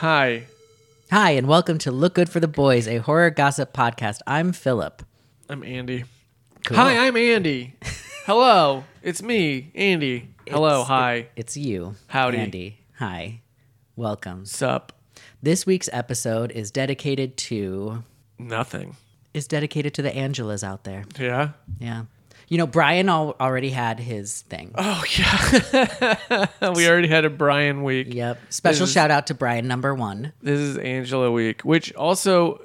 Hi. Hi. And welcome to Look Good for the Boys, a horror gossip podcast. I'm Philip. I'm Andy. Cool. Hi, I'm Andy. Hello, it's me, Andy. Hello, It's- hi. it- it's you. Howdy. Andy. Hi. Welcome. Sup? This week's episode is dedicated to Nothing. is dedicated to the Angelas out there. Yeah? Yeah. You know, Brian al- already had his thing. Oh, yeah. we already had a Brian week. Yep. Special This is- shout out to Brian number one. This is Angela week, which also,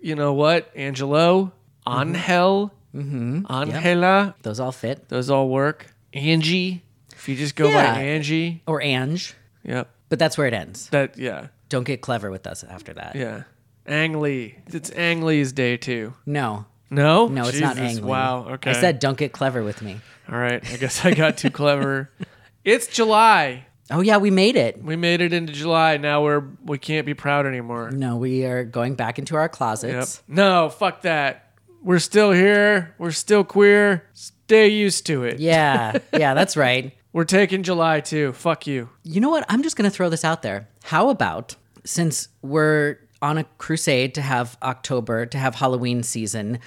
you know what? Angelo, mm-hmm. Angel, mm-hmm. Angela, Those all fit. those all work. Angie, if you just go Yeah. by Angie. Or Ange. Yep. But that's where it ends. That, yeah. Don't get clever with us after that. Yeah. Ang Lee. It's Ang Lee's day, too. No. No? No, it's not Jesus. Wow. Okay. I said don't get clever with me. All right. I guess I got too clever. It's July. Oh yeah, we made it. We made it into July. Now we're we can't be proud anymore. No, we are going back into our Yep. closets. No, fuck that. We're still here. We're still queer. Stay used to it. Yeah, yeah, that's right. We're taking July too. Fuck you. You know what? I'm just going to throw this out there. How about since we're on a crusade to have October, to have Halloween season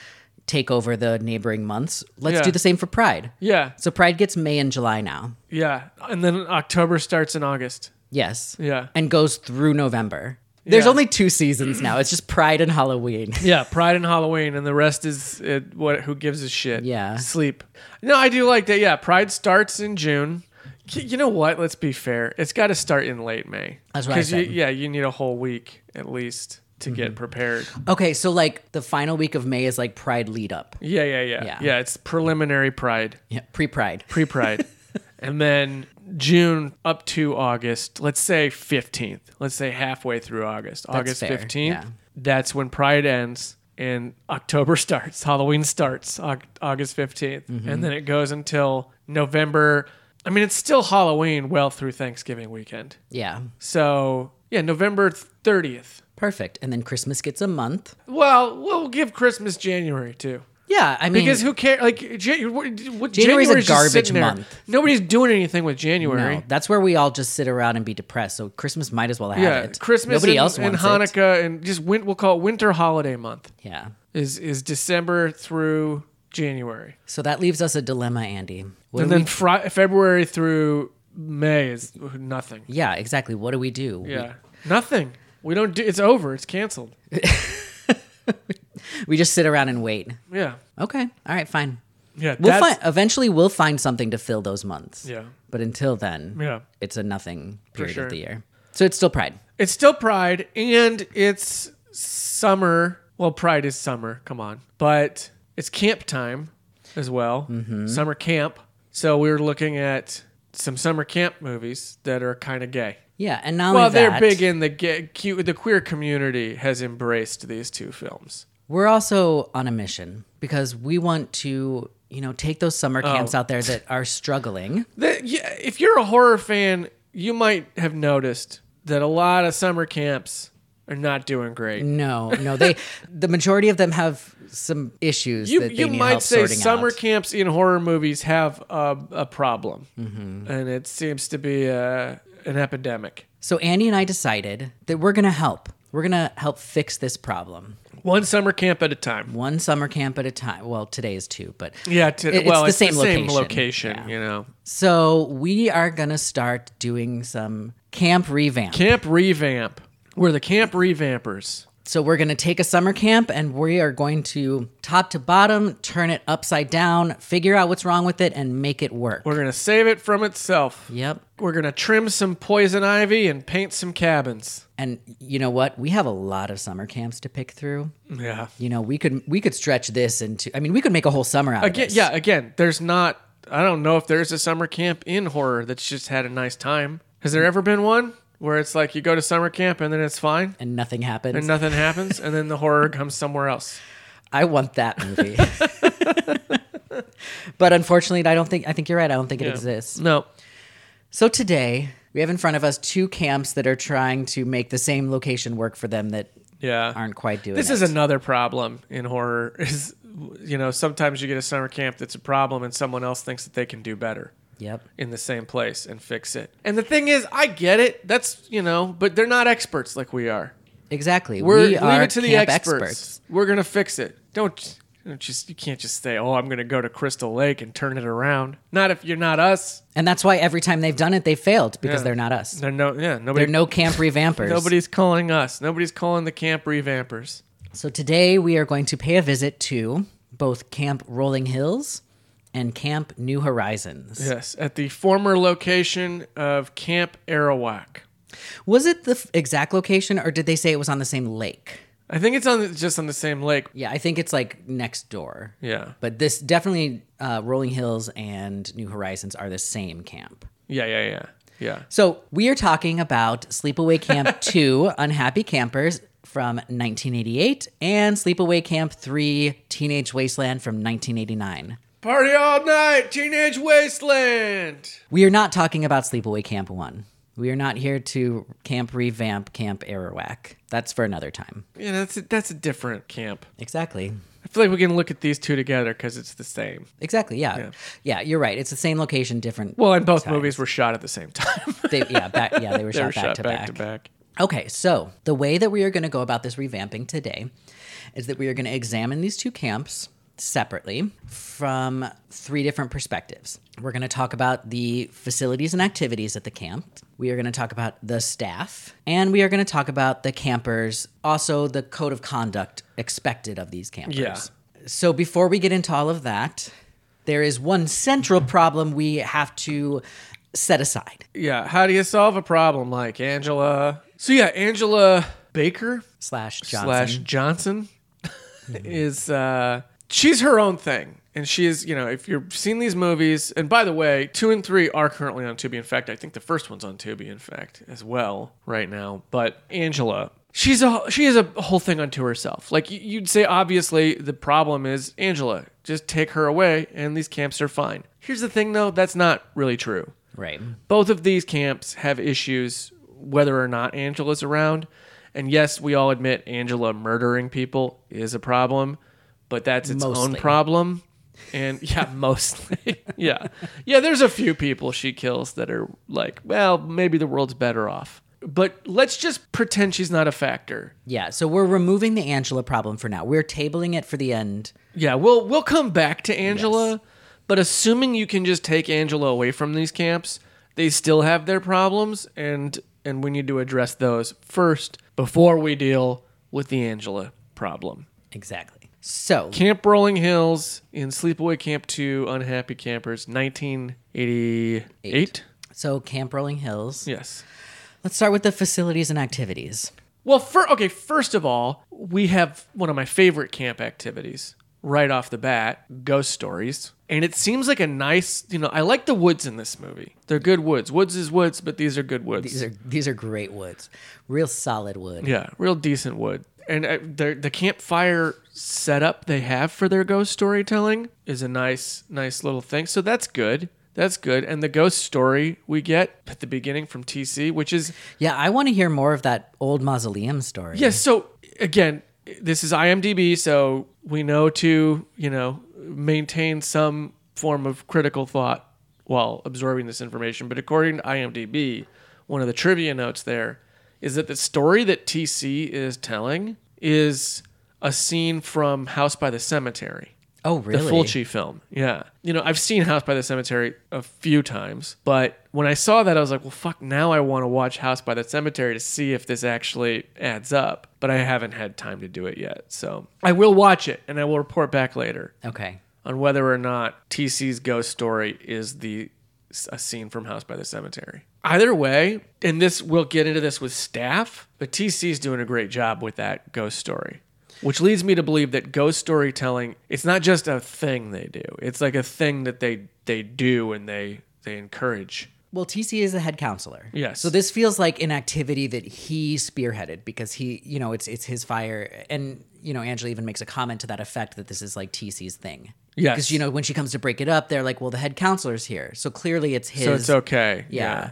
take over the neighboring months, let's Yeah. do the same for Pride. Yeah. So Pride gets May and July now. Yeah. And then October starts in August. Yes. Yeah. And goes through November. There's Yeah. only two seasons now. It's just Pride and Halloween. Yeah, Pride and Halloween, and the rest is uh, what? Who gives a shit? Yeah. sleep. No, I do like that. Yeah, Pride starts in June. You know what? Let's be fair. It's got to start in late May. That's what I you, said. Mm-hmm. yeah, you need a whole week at least to get prepared. Okay, so like the final week of May is like Pride lead up. Yeah, yeah, yeah, Yeah. yeah. it's preliminary Pride, Yeah, pre-Pride. pre-Pride, and then June up to August. Let's say fifteenth. Let's say halfway through August. August fair, fifteenth. yeah. That's when Pride ends. And October starts. Halloween starts August 15th. Mm-hmm. And then it goes until November. I mean, it's still Halloween well through Thanksgiving weekend. Yeah. So, yeah, November 30th. Perfect. And then Christmas gets a month. Well, we'll give Christmas January too. Yeah, I mean Because who cares? Like, Jan- what, what, January's a garbage month. Nobody's doing anything with January. No, that's where we all just sit around and be depressed. So Christmas might as well have yeah, it. Christmas Nobody and, else and wants it. Hanukkah and just win, we'll call it winter holiday month Yeah. is is December through January, So that leaves us a dilemma, Andy. What and then we, Fri February through May is nothing. yeah, exactly. What do we do? We- Yeah, nothing. We don't do. It's over. It's canceled. We, just sit around and wait. Yeah, Okay. All right, fine. yeah. We'll find eventually we'll find something to fill those months. Yeah, But until then, yeah. it's a nothing period sure. of the year. So it's still Pride. It's still Pride and it's summer. Well, Pride is summer. Come on, but it's camp time as well. Mm-hmm. Summer camp. So we were looking at some summer camp movies that are kind of gay. Yeah, and not only Well, they're that, big in the gay, cute, the queer community has embraced these two films. We're also on a mission because we want to, you know, take those summer camps Oh. out there that are struggling. The, yeah, if you're a horror fan, you might have noticed that a lot of summer camps are not doing great. No, no, they the majority of them have some issues You you might say summer out. camps in horror movies have a, a problem, Mm-hmm. and it seems to be a, an epidemic. So Andy and I decided that we're going to help. We're going to help fix this problem. One summer camp at a time. One summer camp at a time. Well, today is two, but Yeah, to, It- it's well, the it's same the same location. location. Yeah. You know, so we are going to start doing some camp revamp. camp revamp. We're the camp revampers. So we're going to take a summer camp and we are going to top to bottom turn it upside down, figure out what's wrong with it and make it work. We're gonna save it from itself. Yep. We're gonna trim some poison ivy and paint some cabins. And you know what? We have a lot of summer camps to pick through. Yeah. You know, we could we could stretch this into I mean, we could make a whole summer out Again, of this. yeah. Again, there's not. I don't know if there's a summer camp in horror that's just had a nice time. Has there ever been one where it's like you go to summer camp and then it's fine And nothing happens. and nothing happens and then the horror comes somewhere else? I want that movie. but unfortunately, I don't think I think you're right. I don't think it Yeah. exists. No. So today, we have in front of us two camps that are trying to make the same location work for them that Yeah. aren't quite doing This it. is another problem in horror. Is you know sometimes you get a summer camp that's a problem and someone else thinks that they can do better. Yep. in the same place and fix it. And the thing is, I get it. That's, you know, but they're not experts like we are. Exactly. We're we leave are it to the camp experts. We're going to fix it. Don't don't just you can't just say, "Oh, I'm going to go to Crystal Lake and turn it around." Not if you're not us. And that's why every time they've done it, they failed because Yeah. they're not us. They're no yeah, nobody They're no camp revampers. nobody's calling us. Nobody's calling the camp revampers. So today we are going to pay a visit to both Camp Rolling Hills and Camp New Horizons. Yes, at the former location of Camp Arawak. Was it the f- exact location or did they say it was on the same lake? I think it's on the, just on the same lake. Yeah, I think it's like next door. Yeah. But this definitely uh, Rolling Hills and New Horizons are the same camp. Yeah, yeah, yeah. Yeah. So we are talking about Sleepaway Camp 2 Unhappy Campers from 1988 and Sleepaway Camp 3 Teenage Wasteland from 1989. Party all night, Teenage Wasteland. We are not talking about Sleepaway Camp 1. We are not here to camp revamp Camp Arawak. That's for another time. Yeah, that's a, that's a different camp. Exactly. I feel like we can look at these two together because it's the same. Exactly. Yeah. Yeah. yeah. you're right. It's the same location, different. Well, and both times. movies were shot at the same time. They, yeah, back, yeah, they were they shot, were back, shot to back back to back. Okay, so the way that we are going to go about this revamping today is that we are going to examine these two camps separately from three different perspectives. We're going to talk about the facilities and activities at the camp. We are going to talk about the staff, and we are going to talk about the campers, also the code of conduct expected of these campers. Yeah. So before we get into all of that, there is one central problem we have to set aside. Yeah, how do you solve a problem like Angela? So yeah, Angela Baker Slash Johnson. slash Johnson is uh she's her own thing. And she is, you know, if you've seen these movies, and by the way, two and three are currently on Tubi. In fact, I think the first one's on Tubi, in fact, as well, right now. But Angela, she's a she is a whole thing unto herself. Like you'd say, obviously, the problem is Angela. Just take her away, and these camps are fine. Here's the thing, though, that's not really true Right. both of these camps have issues whether or not Angela's around. And yes, we all admit Angela murdering people is a problem, but that's its own problem. And yeah, mostly. yeah. Yeah, there's a few people she kills that are like, well, maybe the world's better off. But let's just pretend she's not a factor. Yeah, so we're removing the Angela problem for now. We're tabling it for the end. Yeah, we'll we'll come back to Angela, but assuming you can just take Angela away from these camps, they still have their problems and and we need to address those first before we deal with the Angela problem. Exactly. So, Camp Rolling Hills in Sleepaway Camp 2 Unhappy Campers 1988. so Camp Rolling Hills. Yes. Let's start with the facilities and activities. Well, for, okay, first of all, we have one of my favorite camp activities right off the bat ghost stories. And it seems like a nice, you know, I like the woods in this movie. They're good woods. Woods is woods, but these are good woods. These are these are great woods. Real solid wood. yeah, real decent wood. And uh, the the campfire setup they have for their ghost storytelling is a nice, nice little thing. So that's good. That's good. And the ghost story we get at the beginning from TC, which is Yeah, I want to hear more of that old mausoleum story. Yes. So again, this is IMDb, so we know to you know maintain some form of critical thought while absorbing this information. But according to IMDb, one of the trivia notes there is that the story that TC is telling is a scene from House by the Cemetery. Oh, really? The Fulci film. Yeah. You know, I've seen House by the Cemetery a few times, but when I saw that, I was like, well, fuck, now I want to watch House by the Cemetery to see if this actually adds up. But I haven't had time to do it yet. So I will watch it and I will report back later Okay. on whether or not TC's ghost story is the a scene from House by the Cemetery. Either way, and this we'll get into this with staff, but TC's doing a great job with that ghost story. Which leads me to believe that ghost storytelling it's not just a thing they do. It's like a thing that they they do and they they encourage. Well, TC is the head counselor. Yes. So this feels like an activity that he spearheaded because he, you know, it's it's his fire, and you know, Angela even makes a comment to that effect that this is like TC's thing. Yes. Because you know, when she comes to break it up, they're like, "Well, the head counselor's here," so clearly it's his. So it's okay. Yeah.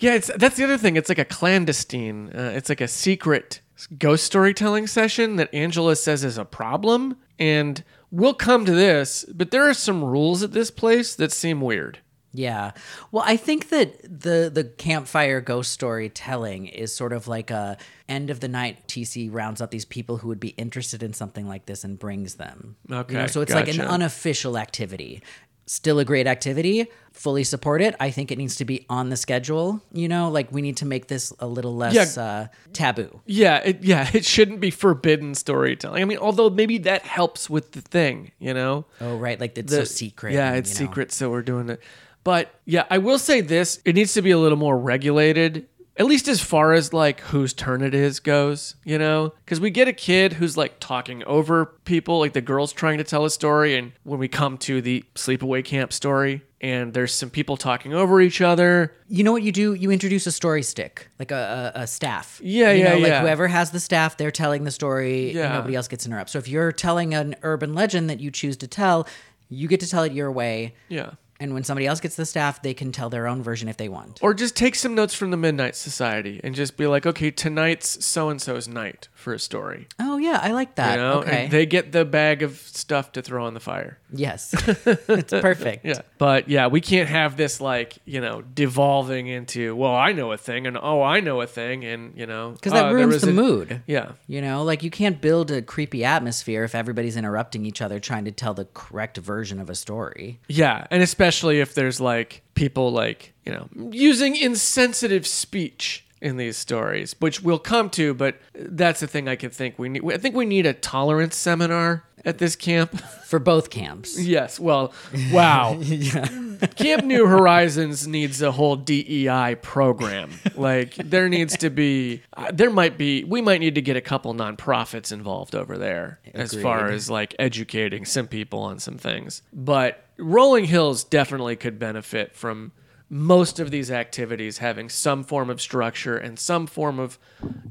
Yeah, it's that's the other thing. It's like a clandestine. Uh, it's like a secret ghost storytelling session that Angela says is a problem, and we'll come to this. But there are some rules at this place that seem weird. Yeah. Well, I think that the the campfire ghost story telling is sort of like a end of the night TC rounds up these people who would be interested in something like this and brings them. You know, Okay, so it's like an unofficial activity. Still a great activity. Fully support it. I think it needs to be on the schedule. You know, like we need to make this a little less Yeah. uh, taboo. Yeah, it, yeah, it shouldn't be forbidden storytelling. I mean, although maybe that helps with the thing, you know. Oh, right. Like it's The- so secret. Yeah, it's you know. secret, so we're doing it. But yeah, I will say this: it needs to be a little more regulated, at least as far as like whose turn it is goes. You know, because we get a kid who's like talking over people, like the girl's trying to tell a story, and when we come to the sleepaway camp story. And there's some people talking over each other. You know what you do? You introduce a story stick, like a, a, a staff. Yeah, you yeah, know, Like yeah. whoever has the staff, they're telling the story. Yeah. And nobody else gets to interrupt. So if you're telling an urban legend that you choose to tell, you get to tell it your way. Yeah. And when somebody else gets the staff, they can tell their own version if they want. Or just take some notes from the Midnight Society and just be like, okay, tonight's so and so's night for a story. Oh yeah, I like that. You know, okay. and they get the bag of stuff to throw on the fire. yes, it's perfect. Yeah. But yeah, we can't have this like, you know, devolving into, well, I know a thing and oh, I know a thing and, you know, Because that uh, ruins the a- mood. Yeah. You know, like you can't build a creepy atmosphere if everybody's interrupting each other trying to tell the correct version of a story. Yeah. And especially if there's like people like, you know, using insensitive speech in these stories, which we'll come to, but that's the thing I can think we need. I think we need a tolerance seminar at this camp. For both camps. Yes. Well, wow. Camp New Horizons needs a whole DEI program. Like there needs to be uh, there might be we might need to get a couple nonprofits involved over there as far as like educating some people on some things. But Rolling Hills definitely could benefit from most of these activities having some form of structure and some form of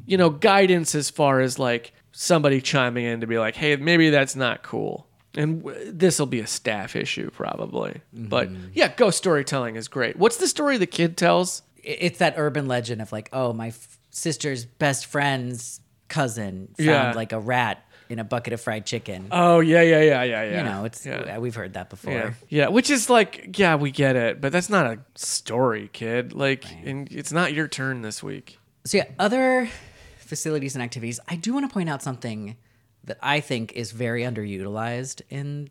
you know guidance as far as like somebody chiming in to be like hey maybe that's not cool. And this will be a staff issue probably. Mm-hmm. But yeah ghost storytelling is great. What's the story the kid tells? It's that urban legend of like, oh, my f- sister's best friend's cousin found Yeah. like a rat in a bucket of fried chicken. oh yeah yeah yeah yeah yeah you know, it's yeah. we've heard that before. yeah, yeah, which is like, yeah, we get it, but that's not a story, kid. Like, and it's not your turn this week. So yeah, other facilities and activities. I do want to point out something that I think is very underutilized in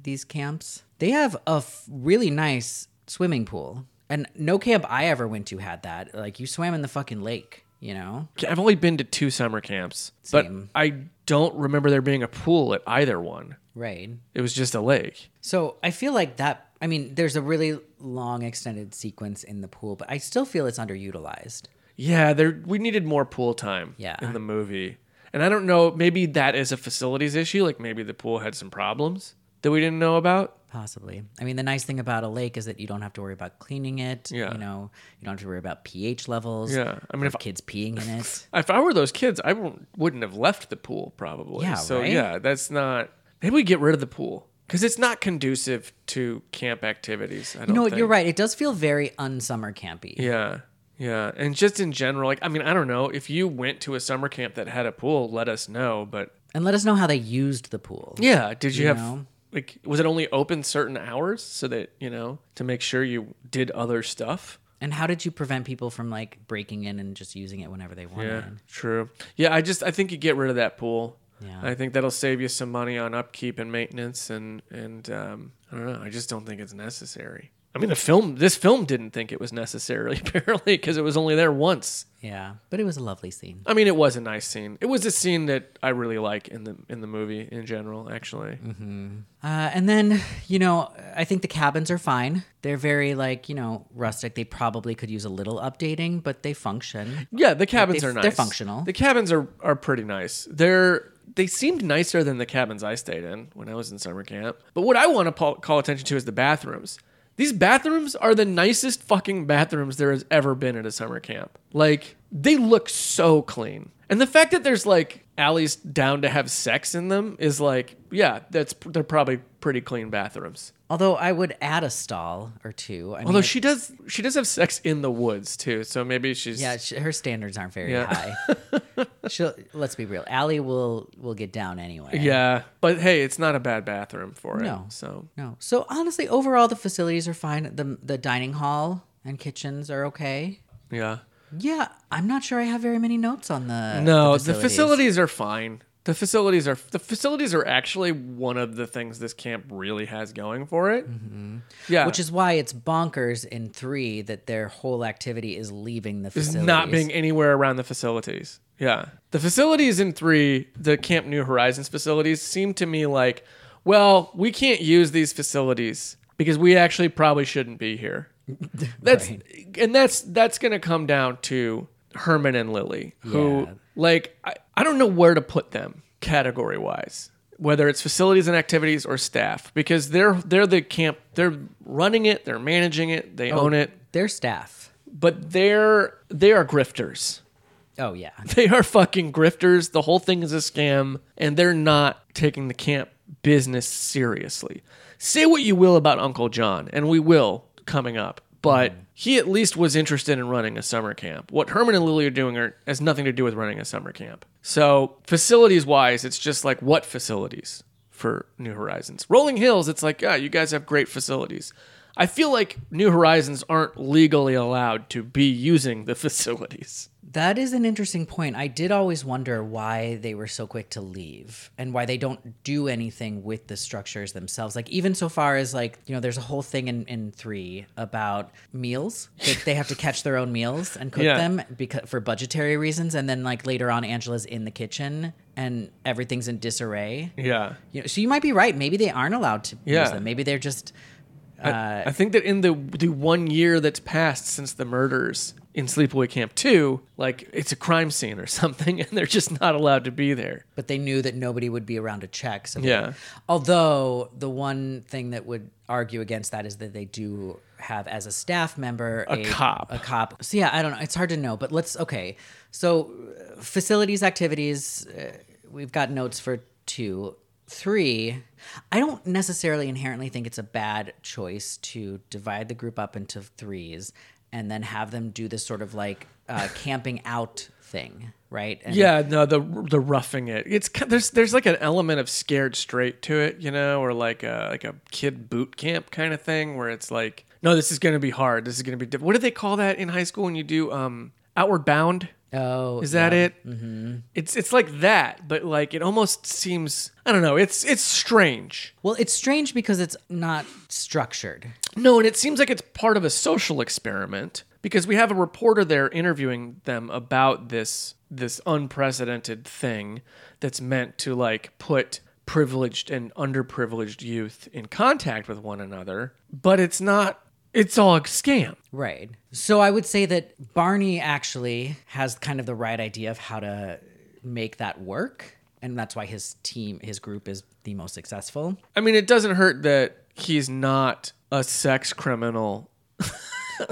these camps. They have a f- really nice swimming pool, and no camp I ever went to had that. Like you swam in the fucking lake, you know. I've only been to two summer camps, Same. but I don't remember there being a pool at either one. Right. It was just a lake. So I feel like that. I mean, there's a really long extended sequence in the pool, but I still feel it's underutilized. Yeah, there we needed more pool time Yeah. in the movie. And I don't know, maybe that is a facilities issue, like maybe the pool had some problems that we didn't know about. Possibly. I mean, the nice thing about a lake is that you don't have to worry about cleaning it. Yeah. You know, you don't have to worry about pH levels. Yeah. I mean, if- kids peeing in it. If I were those kids, I wouldn't- wouldn't have left the pool probably. Yeah, so right? yeah, that's not maybe we get rid of the pool cuz it's not conducive to camp activities. I don't know. Think. You're right. It does feel very unsummer campy. Yeah. Yeah. And just in general, like I mean, I don't know, if you went to a summer camp that had a pool, let us know, but And let us know how they used the pool. Yeah. Did you, You have know? Like was it only open certain hours so that you know to make sure you did other stuff? And how did you prevent people from like breaking in and just using it whenever they wanted? Yeah, true. Yeah, I just I think you get rid of that pool. Yeah. I think that'll save you some money on upkeep and maintenance, and and um, I don't know. I just don't think it's necessary. I mean, the film, this film didn't think it was necessary apparently because it was only there once. Yeah. But it was a lovely scene. I mean, it was a nice scene. It was a scene that I really like in the in the movie in general. Actually, Uh, and then, you know, I think the cabins are fine. They're very like, you know, rustic. They probably could use a little updating, but they function. Yeah, the cabins they- are nice. they're functional. The cabins are are pretty nice. They're they seemed nicer than the cabins I stayed in when I was in summer camp. But what I want to call attention to is the bathrooms. These bathrooms are the nicest fucking bathrooms there has ever been at a summer camp. Like they look so clean. And the fact that there's like alleys down to have sex in them is like, yeah, that's they're probably pretty clean bathrooms. Although I would add a stall or two. I Although I- she does she does have sex in the woods too, so maybe she's yeah, sh her standards aren't very Yeah. high. She'll, let's be real. Allie will will get down anyway. Yeah, but hey, it's not a bad bathroom for it. No. So No. So honestly, overall, the facilities are fine. The the dining hall and kitchens are okay. yeah. Yeah, I'm not sure I have very many notes on the No, the the facilities are fine. The facilities are the facilities are actually one of the things this camp really has going for it. Mm-hmm. Yeah, Which is why it's bonkers in three that their whole activity is leaving the is not being anywhere around the facilities. Yeah, the facilities in three, the Camp New Horizons facilities, seem to me like, well, we can't use these facilities because we actually probably shouldn't be here. That's and that's that's gonna come down to Herman and Lily, who Yeah. like I, I don't know where to put them category wise, whether it's facilities and activities or staff, because they're they're the camp, they're running it, they're managing it, they oh, own it, Their staff. but they're they are grifters. Oh yeah. They are fucking grifters. The whole thing is a scam, and they're not taking the camp business seriously. Say what you will about Uncle John, and we will coming up, but mm. he at least was interested in running a summer camp. What Herman and Lily are doing are, has nothing to do with running a summer camp. So, facilities wise, it's just like what facilities for New Horizons? Rolling Hills, it's like, yeah, you guys have great facilities. I feel like New Horizons aren't legally allowed to be using the facilities. That is an interesting point. I did always wonder why they were so quick to leave and why they don't do anything with the structures themselves. Like even so far as like, you know, there's a whole thing in, in three about meals. That they have to catch their own meals and cook Yeah. them because for budgetary reasons. And then like later on Angela's in the kitchen and everything's in disarray. Yeah. You know, so you might be right. Maybe they aren't allowed to Yeah. use them. Maybe they're just I, uh, I think that in the the one year that's passed since the murders in Sleepaway Camp 2, like it's a crime scene or something, and they're just not allowed to be there. but they knew that nobody would be around to check. So they- Yeah. although the one thing that would argue against that is that they do have as a staff member A cop. A cop. So yeah, I don't know. It's hard to know. But let's okay. So uh, facilities, activities. Uh, we've got notes for two, three. I don't necessarily inherently think it's a bad choice to divide the group up into threes and then have them do this sort of like uh, camping out thing, right? And Yeah, no, the the roughing it. It's there's there's like an element of scared straight to it, you know, or like a like a kid boot camp kind of thing where it's like, no, this is going to be hard. This is going to be diff- What do they call that in high school when you do um outward bound? Oh, Is that yeah. it? Mm-hmm. It's it's like that, but like it almost seems I don't know. It's it's strange. Well, it's strange because it's not structured. No, and it seems like it's part of a social experiment because we have a reporter there interviewing them about this this unprecedented thing that's meant to like put privileged and underprivileged youth in contact with one another, but it's not it's all a scam. Right. So I would say that Barney actually has kind of the right idea of how to make that work. And that's why his team, his group is the most successful. I mean, it doesn't hurt that he's not a sex criminal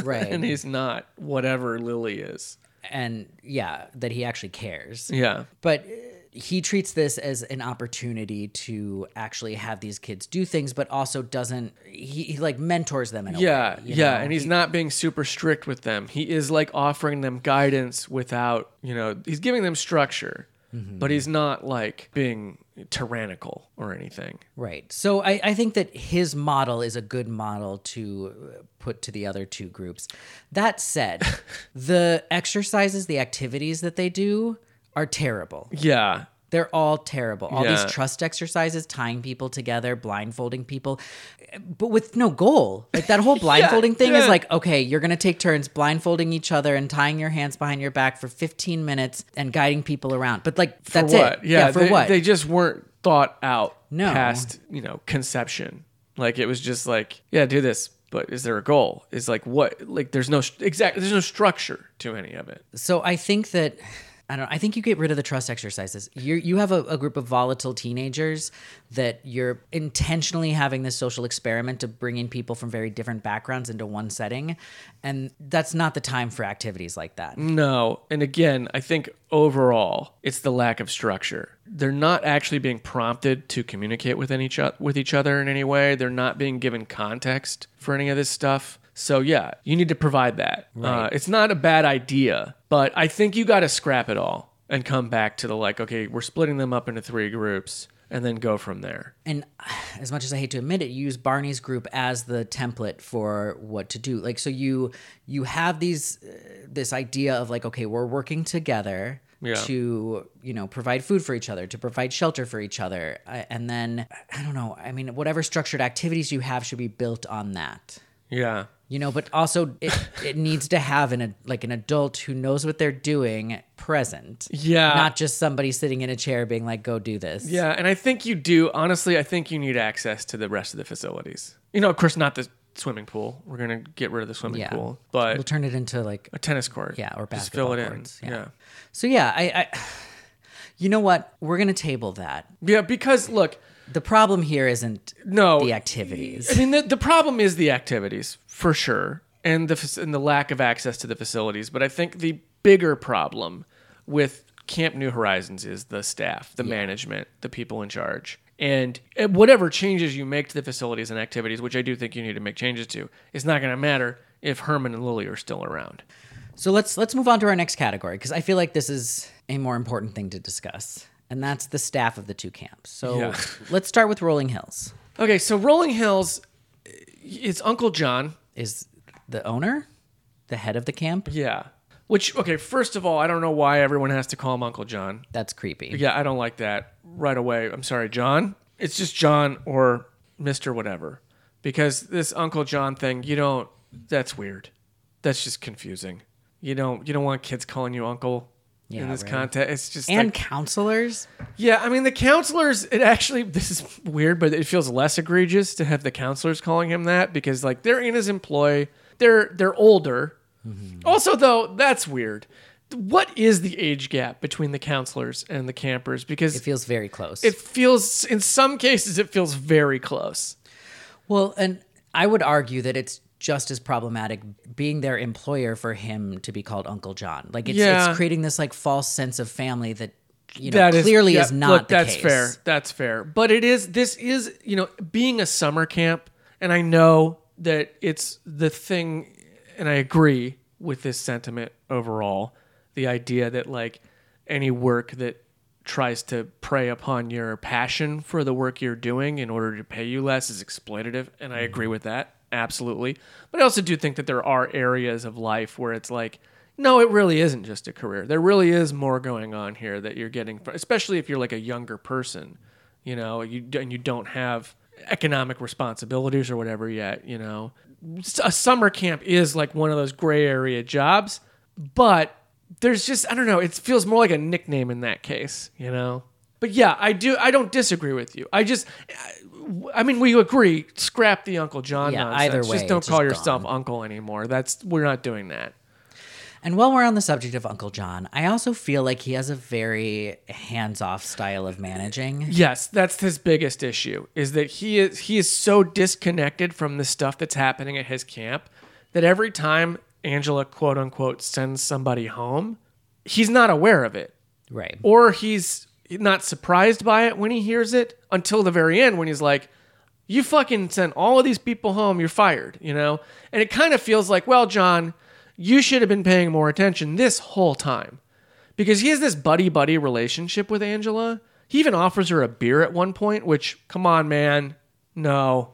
Right. and he's not whatever Lily is. and yeah, that he actually cares. Yeah. But he treats this as an opportunity to actually have these kids do things, but also doesn't, he, he like mentors them in a Yeah, way. you yeah, and he's not being super strict with them. He is like offering them guidance without, you know, he's giving them structure, Mm-hmm. but he's not like being tyrannical or anything. Right. So I, I think that his model is a good model to uh, put to the other two groups. That said, the exercises, the activities that they do are terrible. Yeah. They're all terrible. All Yeah. these trust exercises, tying people together, blindfolding people, but with no goal. Like that whole blindfolding thing is like, okay, you're going to take turns blindfolding each other and tying your hands behind your back for 15 minutes and guiding people around. But like, For that's what? it. Yeah, for they, what? They just weren't thought out No. past, you know, conception. Like it was just like, yeah, do this, but is there a goal? Is like what? Like there's no exact there's no structure to any of it. So I think that I don't. I think you get rid of the trust exercises. You you have a, a group of volatile teenagers that you're intentionally having this social experiment to bring in people from very different backgrounds into one setting, and that's not the time for activities like that. No. And again, I think overall, it's the lack of structure. They're not actually being prompted to communicate with any with each other in any way. They're not being given context for any of this stuff. So yeah, you need to provide that. Uh, it's not a bad idea, but I think you got to scrap it all. and come back to the like, okay, we're splitting them up into three groups and then go from there. and as much as I hate to admit it, you use Barney's group as the template for what to do. Like, so you you have these uh, this idea of like, okay, we're working together Yeah. to you know provide food for each other, to provide shelter for each other, I- and then I don't know. I mean, whatever structured activities you have should be built on that. Yeah. You know, but also it, it needs to have an like an adult who knows what they're doing present. Yeah. Not just somebody sitting in a chair being like, go do this. Yeah, and I think you do. Honestly, I think you need access to the rest of the facilities. You know, of course, not the swimming pool. We're gonna get rid of the swimming Yeah. pool, but We'll turn it into like a tennis court. Yeah, or just fill it basketball courts, in. yeah. Yeah. So yeah, I, I you know what? We're gonna table that. yeah, because look, The problem here isn't no, the activities. I mean, the, the problem is the activities for sure, and the and the lack of access to the facilities. But I think the bigger problem with Camp New Horizons is the staff, the management, the people in charge, and whatever changes you make to the facilities and activities, which I do think you need to make changes to, is not going to matter if Herman and Lily are still around. So let's let's move on to our next category because I feel like this is a more important thing to discuss, and that's the staff of the two camps. So Yeah. let's start with Rolling Hills. Okay, so Rolling Hills, it's Uncle John. Is the owner the head of the camp? Yeah. Which okay, first of all, I don't know why everyone has to call him Uncle John. That's creepy. Yeah, I don't like that right away. I'm sorry, John. It's just John or Mr. whatever. Because this Uncle John thing, you don't that's weird. That's just confusing. You don't you don't want kids calling you uncle in this right. context. It's just And like, counselors. yeah, I mean the counselors. It actually this is weird, but it feels less egregious to have the counselors calling him that because like they're in his employ. They're they're older. Mm-hmm. Also, though, that's weird. What is the age gap between the counselors and the campers? Because It feels very close. it feels in some cases it feels very close. Well, and I would argue that it's just as problematic being their employer for him to be called Uncle John. Like it's, Yeah. it's creating this like false sense of family that you know That is clearly yeah, is not look, the that's case. fair. That's fair. But it is this is, you know, being a summer camp and I know that it's the thing and I agree with this sentiment overall. The idea that like any work that tries to prey upon your passion for the work you're doing in order to pay you less is exploitative and I agree with that absolutely. But I also do think that there are areas of life where it's like no, it really isn't just a career. There really is more going on here that you're getting, especially if you're like a younger person, you know, you and you don't have economic responsibilities or whatever yet. You know, A summer camp is like one of those gray area jobs, but there's just I don't know. It feels more like a nickname in that case, you know. But yeah, I do. I don't disagree with you. I just, I mean, we agree. Scrap the Uncle John Yeah, nonsense. either way, just don't call yourself gone. uncle anymore. That's we're not doing that. And while we're on the subject of Uncle John, I also feel like he has a very hands-off style of managing. Yes, that's his biggest issue is that he is he is so disconnected from the stuff that's happening at his camp that every time Angela quote unquote sends somebody home, he's not aware of it. Right. Or he's not surprised by it when he hears it until the very end when he's like, You fucking sent all of these people home, you're fired, you know? And it kind of feels like, well, John, you should have been paying more attention this whole time. Because he has this buddy buddy relationship with Angela. He even offers her a beer at one point, which, come on, man. No.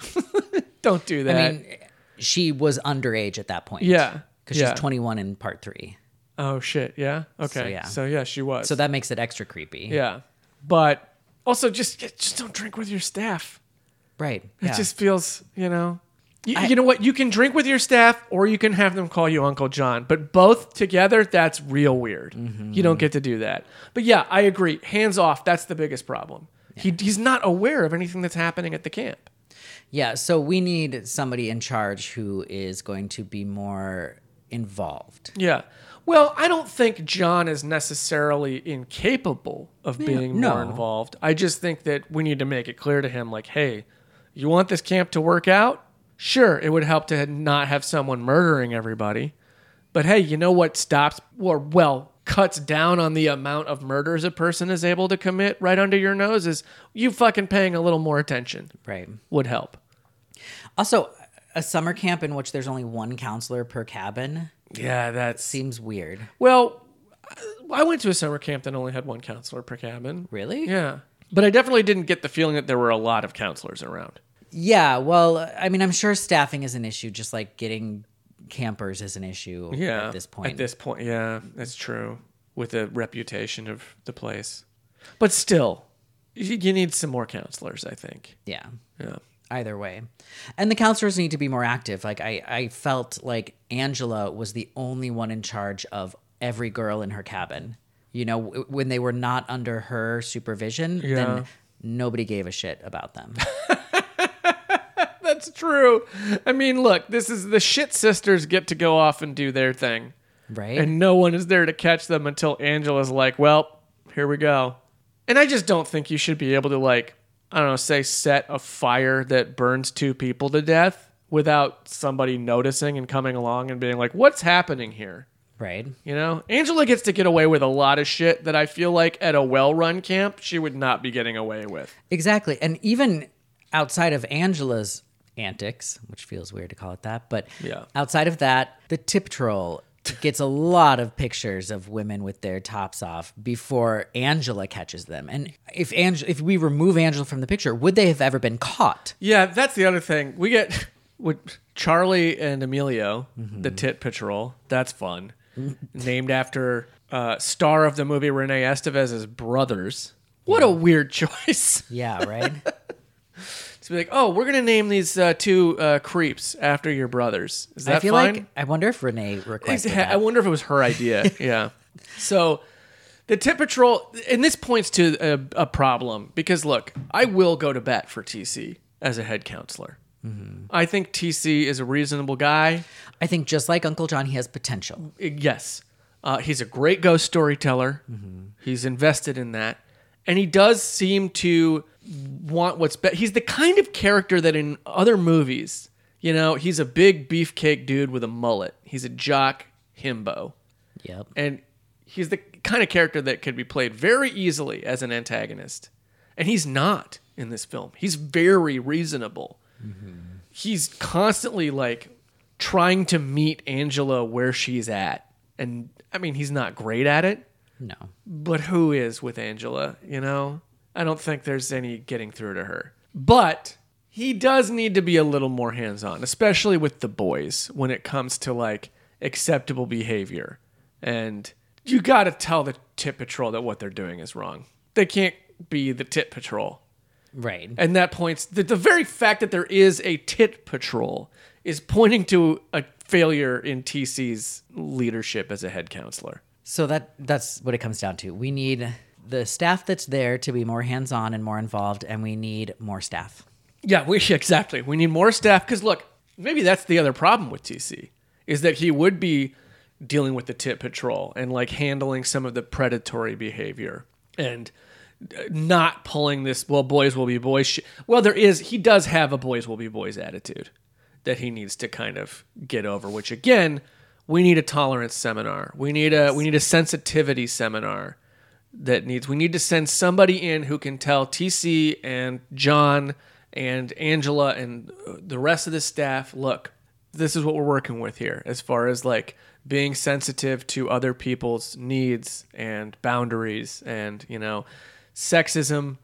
Don't do that. I mean, she was underage at that point. Yeah, Because yeah. she's 21 in part three. Oh, shit. Yeah. Okay. yeah. So, yeah, she was. So that makes it extra creepy. yeah. But also, just, just don't drink with your staff. Right. It Yeah. just feels, you know. You, I- you know what? You can drink with your staff, or you can have them call you Uncle John. But both together, that's real weird. Mm-hmm. You don't get to do that. But yeah, I agree. Hands off. That's the biggest problem. He, he's not aware of anything that's happening at the camp. Yeah, so we need somebody in charge who is going to be more involved. Yeah. Well, I don't think John is necessarily incapable of being more involved. I just think that we need to make it clear to him, like, hey, you want this camp to work out? Sure, it would help to not have someone murdering everybody. But hey, you know what stops, or well, cuts down on the amount of murders a person is able to commit right under your nose is you fucking paying a little more attention Right. would help. Also, a summer camp in which there's only one counselor per cabin Yeah, that seems weird. Well, uh, I went to a summer camp that only had one counselor per cabin. Really? Yeah. But I definitely didn't get the feeling that there were a lot of counselors around. Yeah, well, I mean, I'm sure staffing is an issue, just like getting campers is an issue Yeah. at this point. At this point, yeah, that's true. With the reputation of the place. But still, you, you need some more counselors, I think. yeah, Yeah. Either way. And the counselors need to be more active. Like, I, I felt like Angela was the only one in charge of every girl in her cabin. You know, w- when they were not under her supervision, Yeah. then nobody gave a shit about them. That's true. I mean, look, this is the shit sisters get to go off and do their thing. right? and no one is there to catch them until Angela's like, "Well, here we go." And I just don't think you should be able to like, I don't know, say set a fire that burns two people to death without somebody noticing and coming along and being like, "What's happening here?" right. You know, Angela gets to get away with a lot of shit that I feel like at a well-run camp she would not be getting away with. Exactly. And even outside of Angela's antics, which feels weird to call it that, but Yeah. outside of that, the tit patrol gets a lot of pictures of women with their tops off before Angela catches them. And if Ang- if we remove Angela from the picture, would they have ever been caught? Yeah, that's the other thing. We get with Charlie and Emilio, the Tit Patrol. That's fun. Named after uh, star of the movie Renee Estevez's brothers. What a weird choice. Yeah, right? be like, oh, we're gonna name these uh, two uh, creeps after your brothers. Is that I feel fine? like I wonder if Renee requested I that. wonder if it was her idea. yeah. So the Tit Patrol, and this points to a, a problem because look, I will go to bat for TC as a head counselor. I think TC is a reasonable guy. I think just like Uncle John, he has potential. Yes. Uh, he's a great ghost storyteller. He's invested in that. And he does seem to want what's best. He's the kind of character that in other movies, you know, he's a big beefcake dude with a mullet. He's a jock himbo. Yep. And he's the kind of character that could be played very easily as an antagonist. And he's not in this film. He's very reasonable. Mm-hmm. He's constantly like trying to meet Angela where she's at. And I mean, he's not great at it, No. but who is with Angela, you know? I don't think there's any getting through to her. But he does need to be a little more hands on, especially with the boys when it comes to like acceptable behavior. And you got to tell the tit patrol that what they're doing is wrong. They can't be the tit patrol. Right. And that points the, the very fact that there is a tit patrol is pointing to a failure in TC's leadership as a head counselor. So that that's what it comes down to. We need the staff that's there to be more hands-on and more involved and we need more staff. Yeah, we exactly. We need more staff because look, maybe that's the other problem with TC is that he would be dealing with the tit patrol and like handling some of the predatory behavior and uh, not pulling this well boys will be boys sh-. well there is he does have a boys will be boys attitude that he needs to kind of get over which again we need a tolerance seminar we need a we need a sensitivity seminar that needs. We need to send somebody in who can tell TC and John and Angela and the rest of the staff look this is what we're working with here as far as like being sensitive to other people's needs and boundaries and you know sexism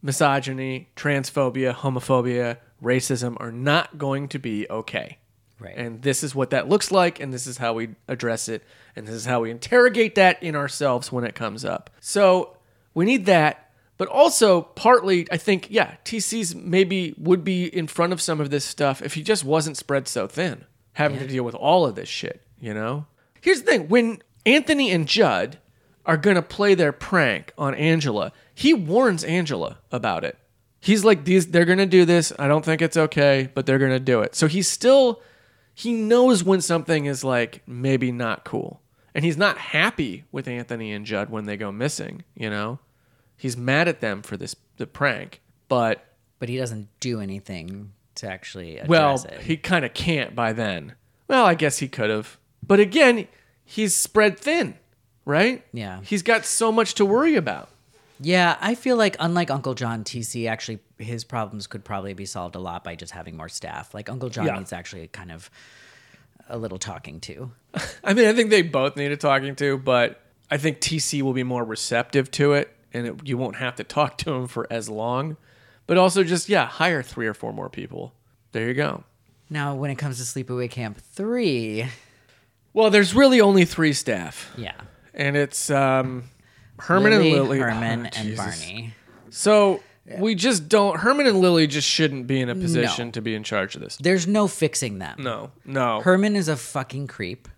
misogyny transphobia homophobia racism are not going to be okay Right. and this is what that looks like, and this is how we address it, and this is how we interrogate that in ourselves when it comes up. So we need that, but also partly, I think, yeah, TC's maybe would be in front of some of this stuff if he just wasn't spread so thin, having to deal with all of this shit, you know? Here's the thing when Anthony and Judd are going to play their prank on Angela, he warns Angela about it. He's like, these, they're going to do this. I don't think it's okay, but they're going to do it. So he's still he knows when something is like maybe not cool. And he's not happy with Anthony and Judd when they go missing, you know? He's mad at them for this the prank, but but he doesn't do anything to actually address well, it. he kind of can't by then. Well, I guess he could have. But again, he's spread thin, right? Yeah. He's got so much to worry about. Yeah, I feel like unlike Uncle John, TC actually his problems could probably be solved a lot by just having more staff. Like Uncle John Yeah. needs actually kind of a little talking to. I mean, I think they both need a talking to, but I think TC will be more receptive to it, and it, you won't have to talk to him for as long. But also, just yeah, hire three or four more people. There you go. Now, when it comes to Sleepaway Camp 3, Well, there's really only three staff, yeah. and it's um, Herman Lily, and Lily, Herman, Oh, and Jesus. Barney. So we just don't. Herman and Lily just shouldn't be in a position to be in charge of this. There's no fixing them. No, no. Herman is a fucking creep.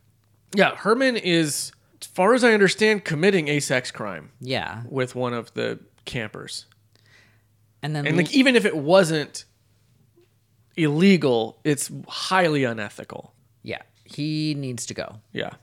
yeah, Herman is, as far as I understand, committing a sex crime Yeah. with one of the campers. And then And like, even if it wasn't illegal, it's highly unethical. yeah, he needs to go. Yeah.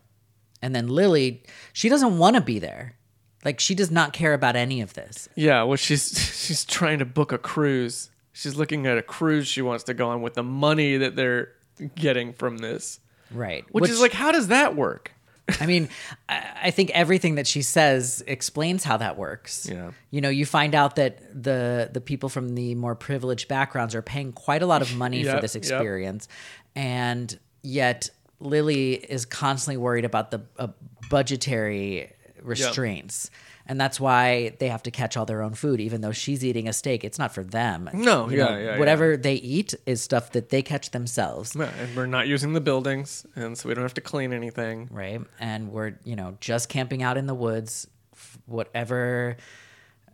And then Lily, she doesn't want to be there. Like she does not care about any of this. Yeah, well, she's she's trying to book a cruise. She's looking at a cruise she wants to go on with the money that they're getting from this. Right. Which, is like, how does that work? I mean, I, think everything that she says explains how that works. Yeah. You know, you find out that the the people from the more privileged backgrounds are paying quite a lot of money Yep, for this yep. experience, and yet Lily is constantly worried about the uh, budgetary restraints. And that's why they have to catch all their own food, even though she's eating a steak. It's not for them. No, You yeah, know, yeah, yeah. Whatever they eat is stuff that they catch themselves. Yeah, and we're not using the buildings, and so we don't have to clean anything. right? And we're you know just camping out in the woods. F- Whatever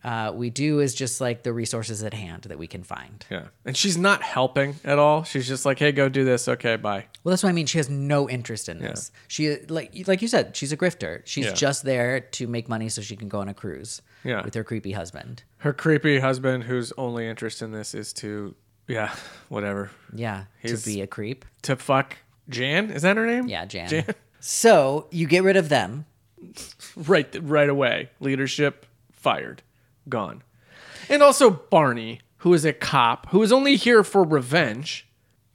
uh, we do is just like the resources at hand that we can find. Yeah, and she's not helping at all. She's just like, "Hey, go do this." Okay, bye. Well, that's what I mean. She has no interest in this. She like like you said, she's a grifter. She's Yeah. just there to make money so she can go on a cruise. Yeah. with her creepy husband. Her creepy husband, whose only interest in this is to, yeah, whatever, Yeah, He's- to be a creep. to fuck Jan. Is that her name? Yeah, Jan. Jan. So you get rid of them. right, right away. Leadership fired, gone, and also Barney, who is a cop, who is only here for revenge.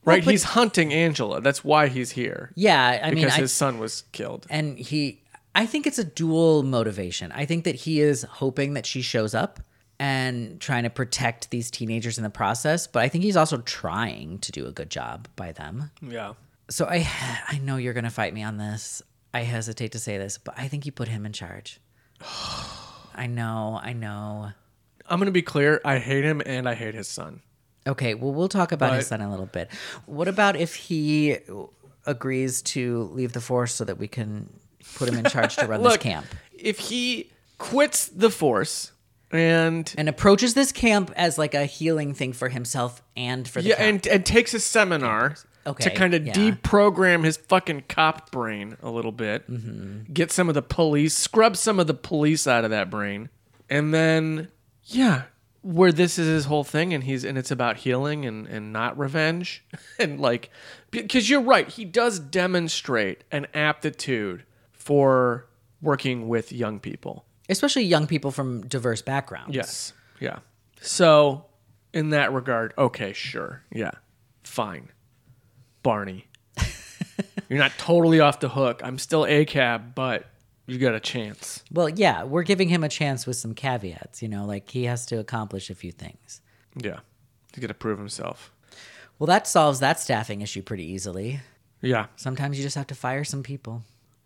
Right, but- he's hunting Angela. That's why he's here. Yeah, I mean, because his son was killed. and he i think it's a dual motivation i think that he is hoping that she shows up and trying to protect these teenagers in the process but i think he's also trying to do a good job by them Yeah. so i i know you're going to fight me on this i hesitate to say this but i think you put him in charge i know i know I'm gonna be clear. I hate him and I hate his son. okay well we'll talk about his son a little bit what about if he agrees to leave the force so that we can put him in charge to run this camp if he quits the force and and approaches this camp as like a healing thing for himself and for the yeah, camp. and and takes a seminar Okay, to kind of yeah. deprogram his fucking cop brain a little bit, Mm-hmm. get some of the police, scrub some of the police out of that brain, and then yeah, where this is his whole thing, and he's and it's about healing and and not revenge, and like because you're right, he does demonstrate an aptitude for working with young people. especially young people from diverse backgrounds. Yes. Yeah. So, in that regard, okay, sure. Yeah. Fine. Barney. You're not totally off the hook. I'm still a cab, but you got a chance. Well, yeah, we're giving him a chance with some caveats, you know, like he has to accomplish a few things. Yeah. He's got to prove himself. Well, that solves that staffing issue pretty easily. Yeah. Sometimes you just have to fire some people.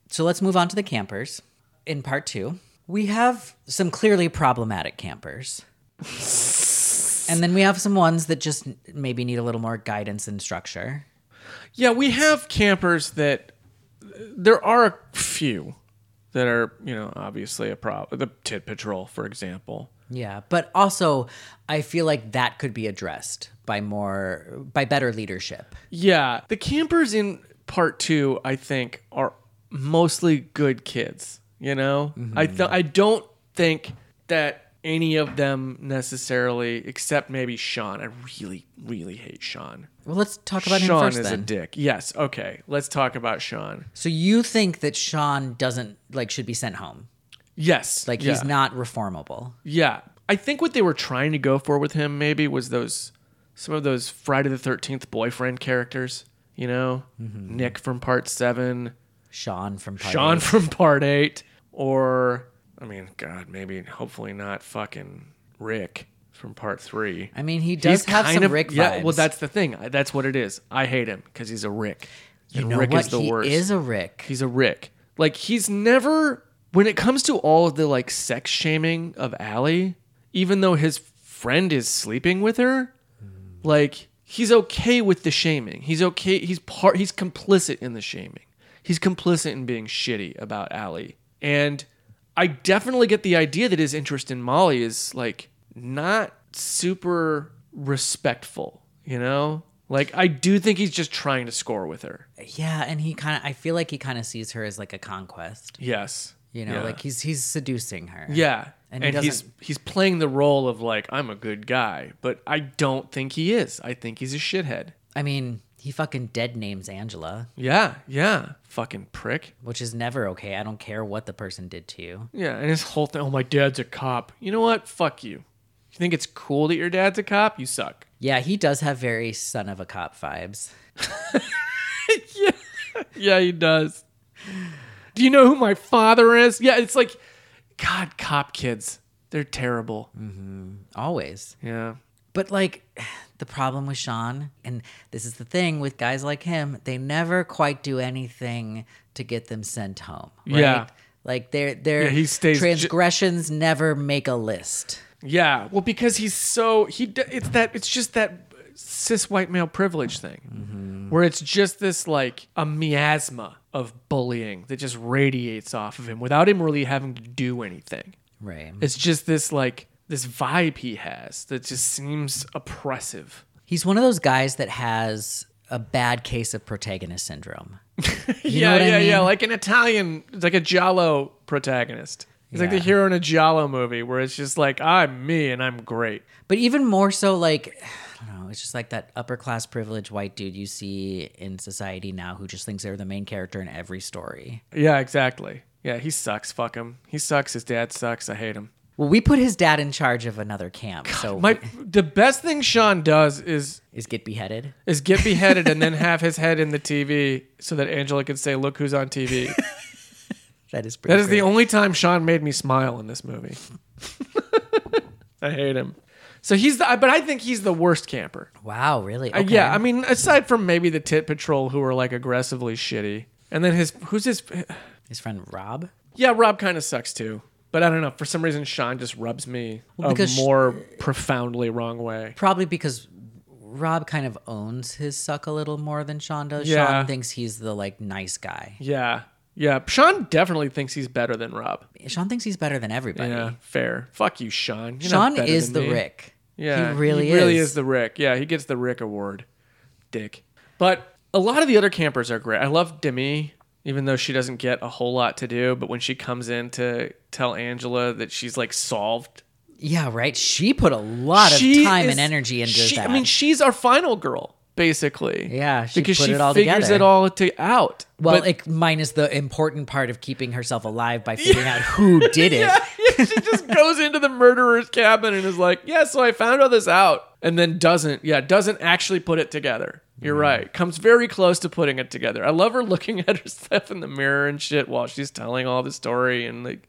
So let's move on to the campers. In part two, we have some clearly problematic campers. and then we have some ones that just maybe need a little more guidance and structure. Yeah, we have campers that there are a few that are, you know, obviously a problem. The Tit Patrol, for example. Yeah, but also I feel like that could be addressed by more by better leadership. Yeah, the campers in part two, I think, are mostly good kids. You know, I mm-hmm. th- I don't think that any of them necessarily, except maybe Sean. I really, really hate Sean. Well, let's talk about Sean him first is a dick. Yes. Okay. Let's talk about Sean. so you think that Sean doesn't like should be sent home? Yes. Like yeah. he's not reformable. Yeah. I think what they were trying to go for with him maybe was those some of those Friday the 13th boyfriend characters, you know? Mm-hmm. Nick from part 7, Sean from Part Sean Eight. from part 8 or I mean, god, maybe hopefully not fucking Rick from part 3. I mean, he does have some Rick vibes. Yeah, well that's the thing. That's what it is. I hate him cuz he's a Rick. you And know Rick what? is the he worst. is a Rick. He's a Rick. Like he's never when it comes to all of the like sex shaming of Allie, even though his friend is sleeping with her, mm. like he's okay with the shaming. He's okay. He's part. He's complicit in the shaming. He's complicit in being shitty about Allie. And I definitely get the idea that his interest in Molly is like not super respectful. You know, like I do think he's just trying to score with her. Yeah, and he kind of I feel like he kind of sees her as like a conquest. Yes. You know, Yeah. like he's he's seducing her. Yeah. And And, he he's he's playing the role of like I'm a good guy, but I don't think he is. I think he's a shithead. I mean, he fucking dead names Angela, Yeah, yeah. Fucking prick. which is never okay. I don't care what the person did to you. Yeah, and his whole thing, oh my dad's a cop. You know what? Fuck you. You think it's cool that your dad's a cop? You suck. Yeah, he does have very son of a cop vibes. Yeah, yeah, he does. Do you know who my father is? Yeah, it's like God, cop kids. They're terrible. Mm-hmm. Always. Yeah. But like the problem with Sean, and this is the thing with guys like him, they never quite do anything to get them sent home. Right? Yeah. Like their their Yeah, he stays transgressions never make a list. Yeah, well, because he's so he. It's that. It's just that cis white male privilege thing, mm-hmm. where it's just this like a miasma of bullying that just radiates off of him without him really having to do anything. Right. It's just this like this vibe he has that just seems oppressive. He's one of those guys that has a bad case of protagonist syndrome. You yeah, know what I yeah, yeah. Like an Italian, it's like a Giallo protagonist. He's like the hero in a Giallo movie where it's just like I'm me and I'm great. But even more so, like, I don't know, it's just like that upper class privileged white dude you see in society now who just thinks they're the main character in every story. Yeah, exactly. Yeah, he sucks. Fuck him. He sucks. His dad sucks. I hate him. Well, we put his dad in charge of another camp, so My the best thing Sean does is is get beheaded. is get beheaded and then have his head in the TV so that Angela can say, "Look who's on TV." That is pretty. that is the great. only time Sean made me smile in this movie. I hate him. So he's the, but I think he's the worst camper. wow, really? Uh, yeah, I mean, aside from maybe the Tit Patrol who are like aggressively shitty, and then his who's his his friend Rob. yeah, Rob kind of sucks too. But I don't know. For some reason, Sean just rubs me Well, a because sh- more profoundly wrong way. Probably because Rob kind of owns his suck a little more than Sean does. Yeah. Sean thinks he's the like nice guy. Yeah, yeah. Sean definitely thinks he's better than Rob. Sean thinks he's better than everybody. Yeah, fair. Fuck you, Sean. You're Sean is the me. Rick. Yeah, he really he really is. is the Rick. Yeah, he gets the Rick award. Dick. But a lot of the other campers are great. I love Demi, even though she doesn't get a whole lot to do. But when she comes in to tell Angela that she's like solved, Yeah, right. She put a lot of time is- and energy into she, that. I mean, she's our final girl, basically. Yeah, she because put she it all figures together. it all to, out. well, But- like, minus the important part of keeping herself alive by figuring out who did it. Yeah, yeah, she just goes into the murderer's cabin and is like, "Yeah, so I found all this out," and then doesn't, yeah, doesn't actually put it together. You're right. Comes very close to putting it together. I love her looking at herself in the mirror and shit while she's telling all the story and like.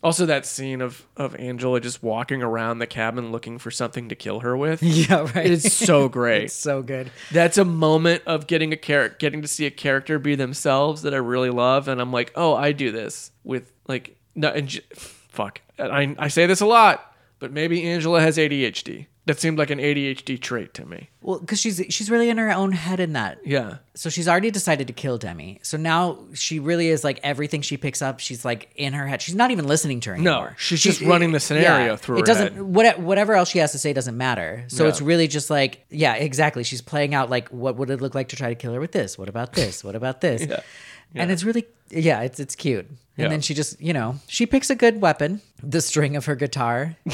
Also, that scene of of Angela just walking around the cabin looking for something to kill her with. Yeah, right. It's so great. It's so good. That's a moment of getting a character, getting to see a character be themselves that I really love, and I'm like, oh, I do this with like no, and j- fuck, I I say this a lot, but maybe Angela has ADHD. That seemed like an ADHD trait to me. Well, because she's she's really in her own head in that. Yeah, So she's already decided to kill Demi. So now she really is like everything she picks up. She's like in her head. She's not even listening to her No, anymore. she's just running the scenario through It doesn't. head. What, whatever else she has to say doesn't matter. So Yeah. it's really just like yeah, exactly. She's playing out like what would it look like to try to kill her with this? What about this? What about this? Yeah. And it's really yeah, it's it's cute. And Yeah. then she just you know she picks a good weapon, the string of her guitar.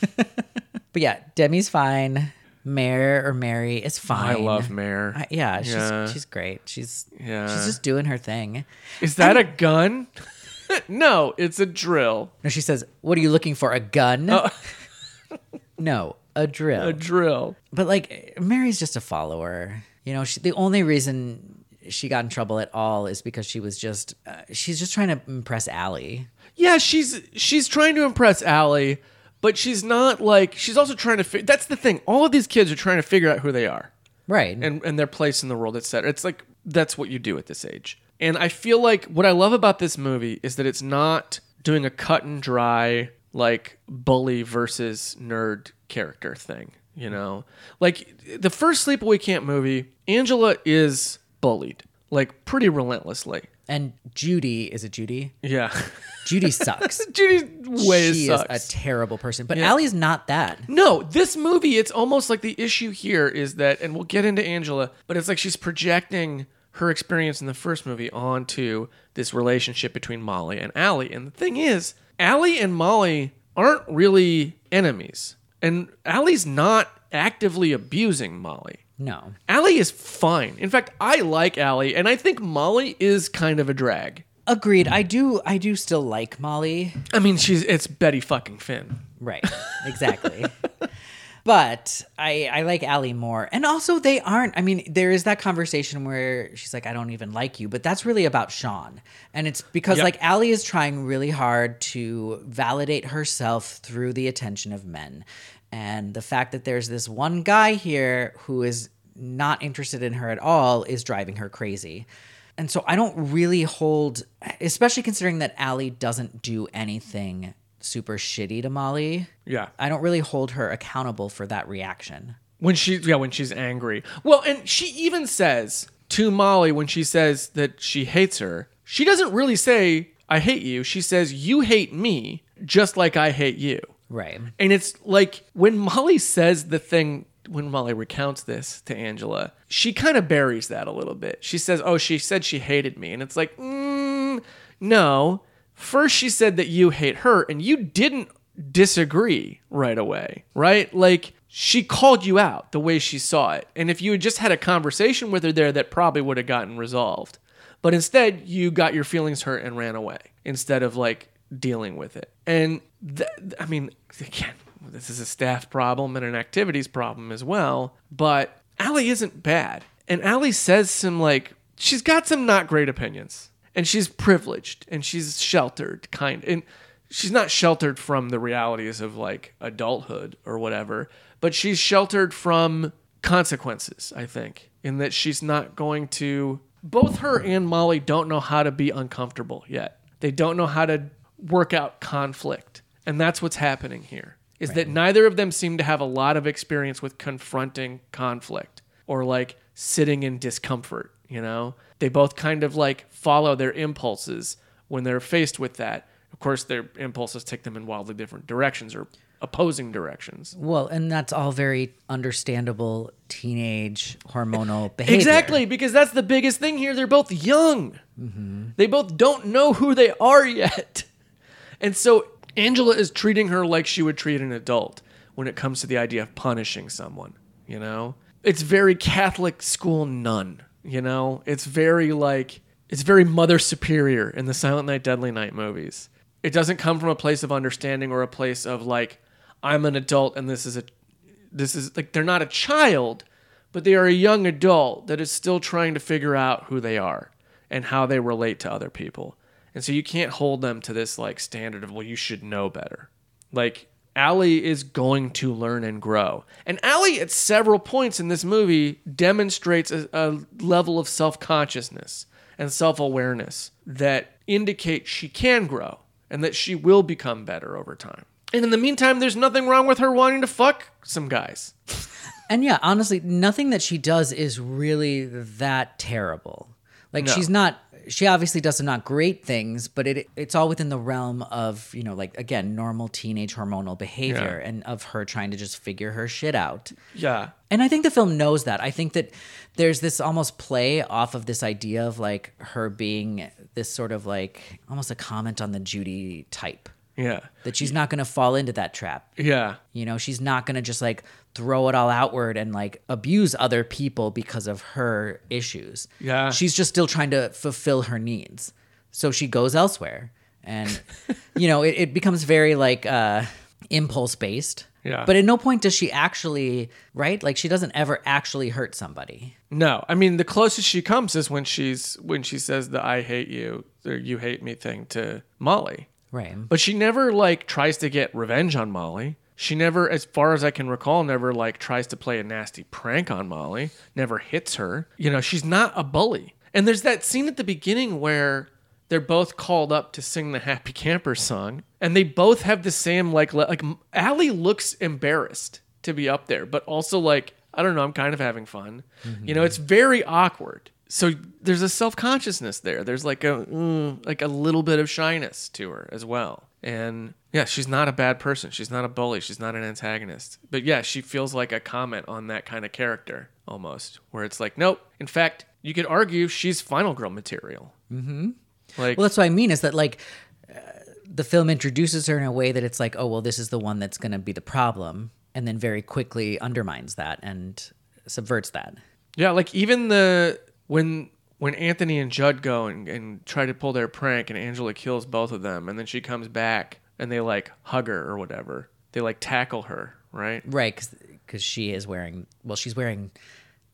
but yeah, Demi's fine. Mare or Mary is fine. I love Mare. I- yeah, she's Yeah. she's great. She's Yeah. she's just doing her thing. Is that a gun? no, it's a drill. No, she says, "What are you looking for? A gun?" no, a drill. Oh. A drill. but like, Mary's just a follower. You know, she, the only reason she got in trouble at all is because she was just uh, she's just trying to impress Allie. Yeah, she's she's trying to impress Allie, but she's not like she's also trying to. Fi- that's the thing. All of these kids are trying to figure out who they are Right. and and their place in the world, etc. It's like that's what you do at this age. And I feel like what I love about this movie is that it's not doing a cut and dry like bully versus nerd character thing. You know, like the first Sleepaway Camp movie, Angela is bullied like pretty relentlessly. And Judy is it Judy? Yeah, Judy sucks. Judy way she sucks. is a terrible person. But Allie's not that. No, this movie, it's almost like the issue here is that, and we'll get into Angela, but it's like she's projecting her experience in the first movie onto this relationship between Molly and Allie. And the thing is, Allie and Molly aren't really enemies. And Allie's not actively abusing Molly. No. Allie is fine. In fact, I like Allie, and I think Molly is kind of a drag. Agreed. I do I do still like Molly. I mean, she's it's Betty fucking Finn. Right. Exactly. but I I like Allie more. And also they aren't I mean, there is that conversation where she's like, I don't even like you, but that's really about Sean. And it's because Yep. like Allie is trying really hard to validate herself through the attention of men. And the fact that there's this one guy here who is not interested in her at all is driving her crazy. And so I don't really hold, especially considering that Allie doesn't do anything super shitty to Molly. Yeah. I don't really hold her accountable for that reaction. When she yeah, when she's angry. Well, and she even says to Molly when she says that she hates her, she doesn't really say I hate you. She says you hate me just like I hate you. Right. And it's like when Molly says the thing when Molly recounts this to Angela, she kind of buries that a little bit. She says, "Oh, she said she hated me." And it's like, mm, "No. First she said that you hate her and you didn't disagree right away, right? Like she called you out the way she saw it. And if you had just had a conversation with her there that probably would have gotten resolved. But instead, you got your feelings hurt and ran away instead of like dealing with it. And th- I mean, again, this is a staff problem and an activities problem as well. But Allie isn't bad. And Allie says some like, she's got some not great opinions. And she's privileged and she's sheltered, kind. And she's not sheltered from the realities of like adulthood or whatever, but she's sheltered from consequences, I think, in that she's not going to. Both her and Molly don't know how to be uncomfortable yet. They don't know how to work out conflict. And that's what's happening here. Is that neither of them seem to have a lot of experience with confronting conflict or like sitting in discomfort, you know? They both kind of like follow their impulses when they're faced with that. Of course, their impulses take them in wildly different directions or opposing directions. Well, and that's all very understandable teenage hormonal behavior. Exactly, because that's the biggest thing here. They're both young. Mm-hmm. They both don't know who they are yet. And so Angela is treating her like she would treat an adult when it comes to the idea of punishing someone, you know? It's very Catholic school nun, you know? It's very like it's very mother superior in the Silent Night Deadly Night movies. It doesn't come from a place of understanding or a place of like I'm an adult and this is a this is like they're not a child, but they are a young adult that is still trying to figure out who they are and how they relate to other people. And so you can't hold them to this like standard of well you should know better. Like Allie is going to learn and grow. And Allie at several points in this movie demonstrates a, a level of self-consciousness and self-awareness that indicate she can grow and that she will become better over time. And in the meantime, there's nothing wrong with her wanting to fuck some guys. And yeah, honestly, nothing that she does is really that terrible. Like No. she's not she obviously does some not great things, but it it's all within the realm of, you know, like again, normal teenage hormonal behavior Yeah. and of her trying to just figure her shit out. Yeah. And I think the film knows that. I think that there's this almost play off of this idea of like her being this sort of like almost a comment on the Judy type. Yeah. That she's not going to fall into that trap. Yeah. You know, she's not going to just like throw it all outward and like abuse other people because of her issues. Yeah. She's just still trying to fulfill her needs. So she goes elsewhere. And, you know, it, it becomes very like uh, impulse based. Yeah. But at no point does she actually, right? Like she doesn't ever actually hurt somebody. No, I mean the closest she comes is when she's when she says the "I hate you" or "You hate me" thing to Molly. Right. But she never like tries to get revenge on Molly. She never, as far as I can recall, never like tries to play a nasty prank on Molly. Never hits her. You know, she's not a bully. And there's that scene at the beginning where they're both called up to sing the Happy Camper song, and they both have the same like like Allie looks embarrassed to be up there, but also like I don't know, I'm kind of having fun. You know, mm-hmm. it's very awkward. So there's a self consciousness there. There's like a mm, like a little bit of shyness to her as well. And yeah, she's not a bad person. She's not a bully. She's not an antagonist. But yeah, she feels like a comment on that kind of character almost, where it's like, nope. In fact, you could argue she's final girl material. Mm-hmm. Like, Well, that's what I mean is that like uh, the film introduces her in a way that it's like, oh well, this is the one that's going to be the problem, and then very quickly undermines that and subverts that. Yeah, like even the when when Anthony and Judd go and, and try to pull their prank and Angela kills both of them and then she comes back and they like hug her or whatever. They like tackle her, right? Right, because she is wearing well, she's wearing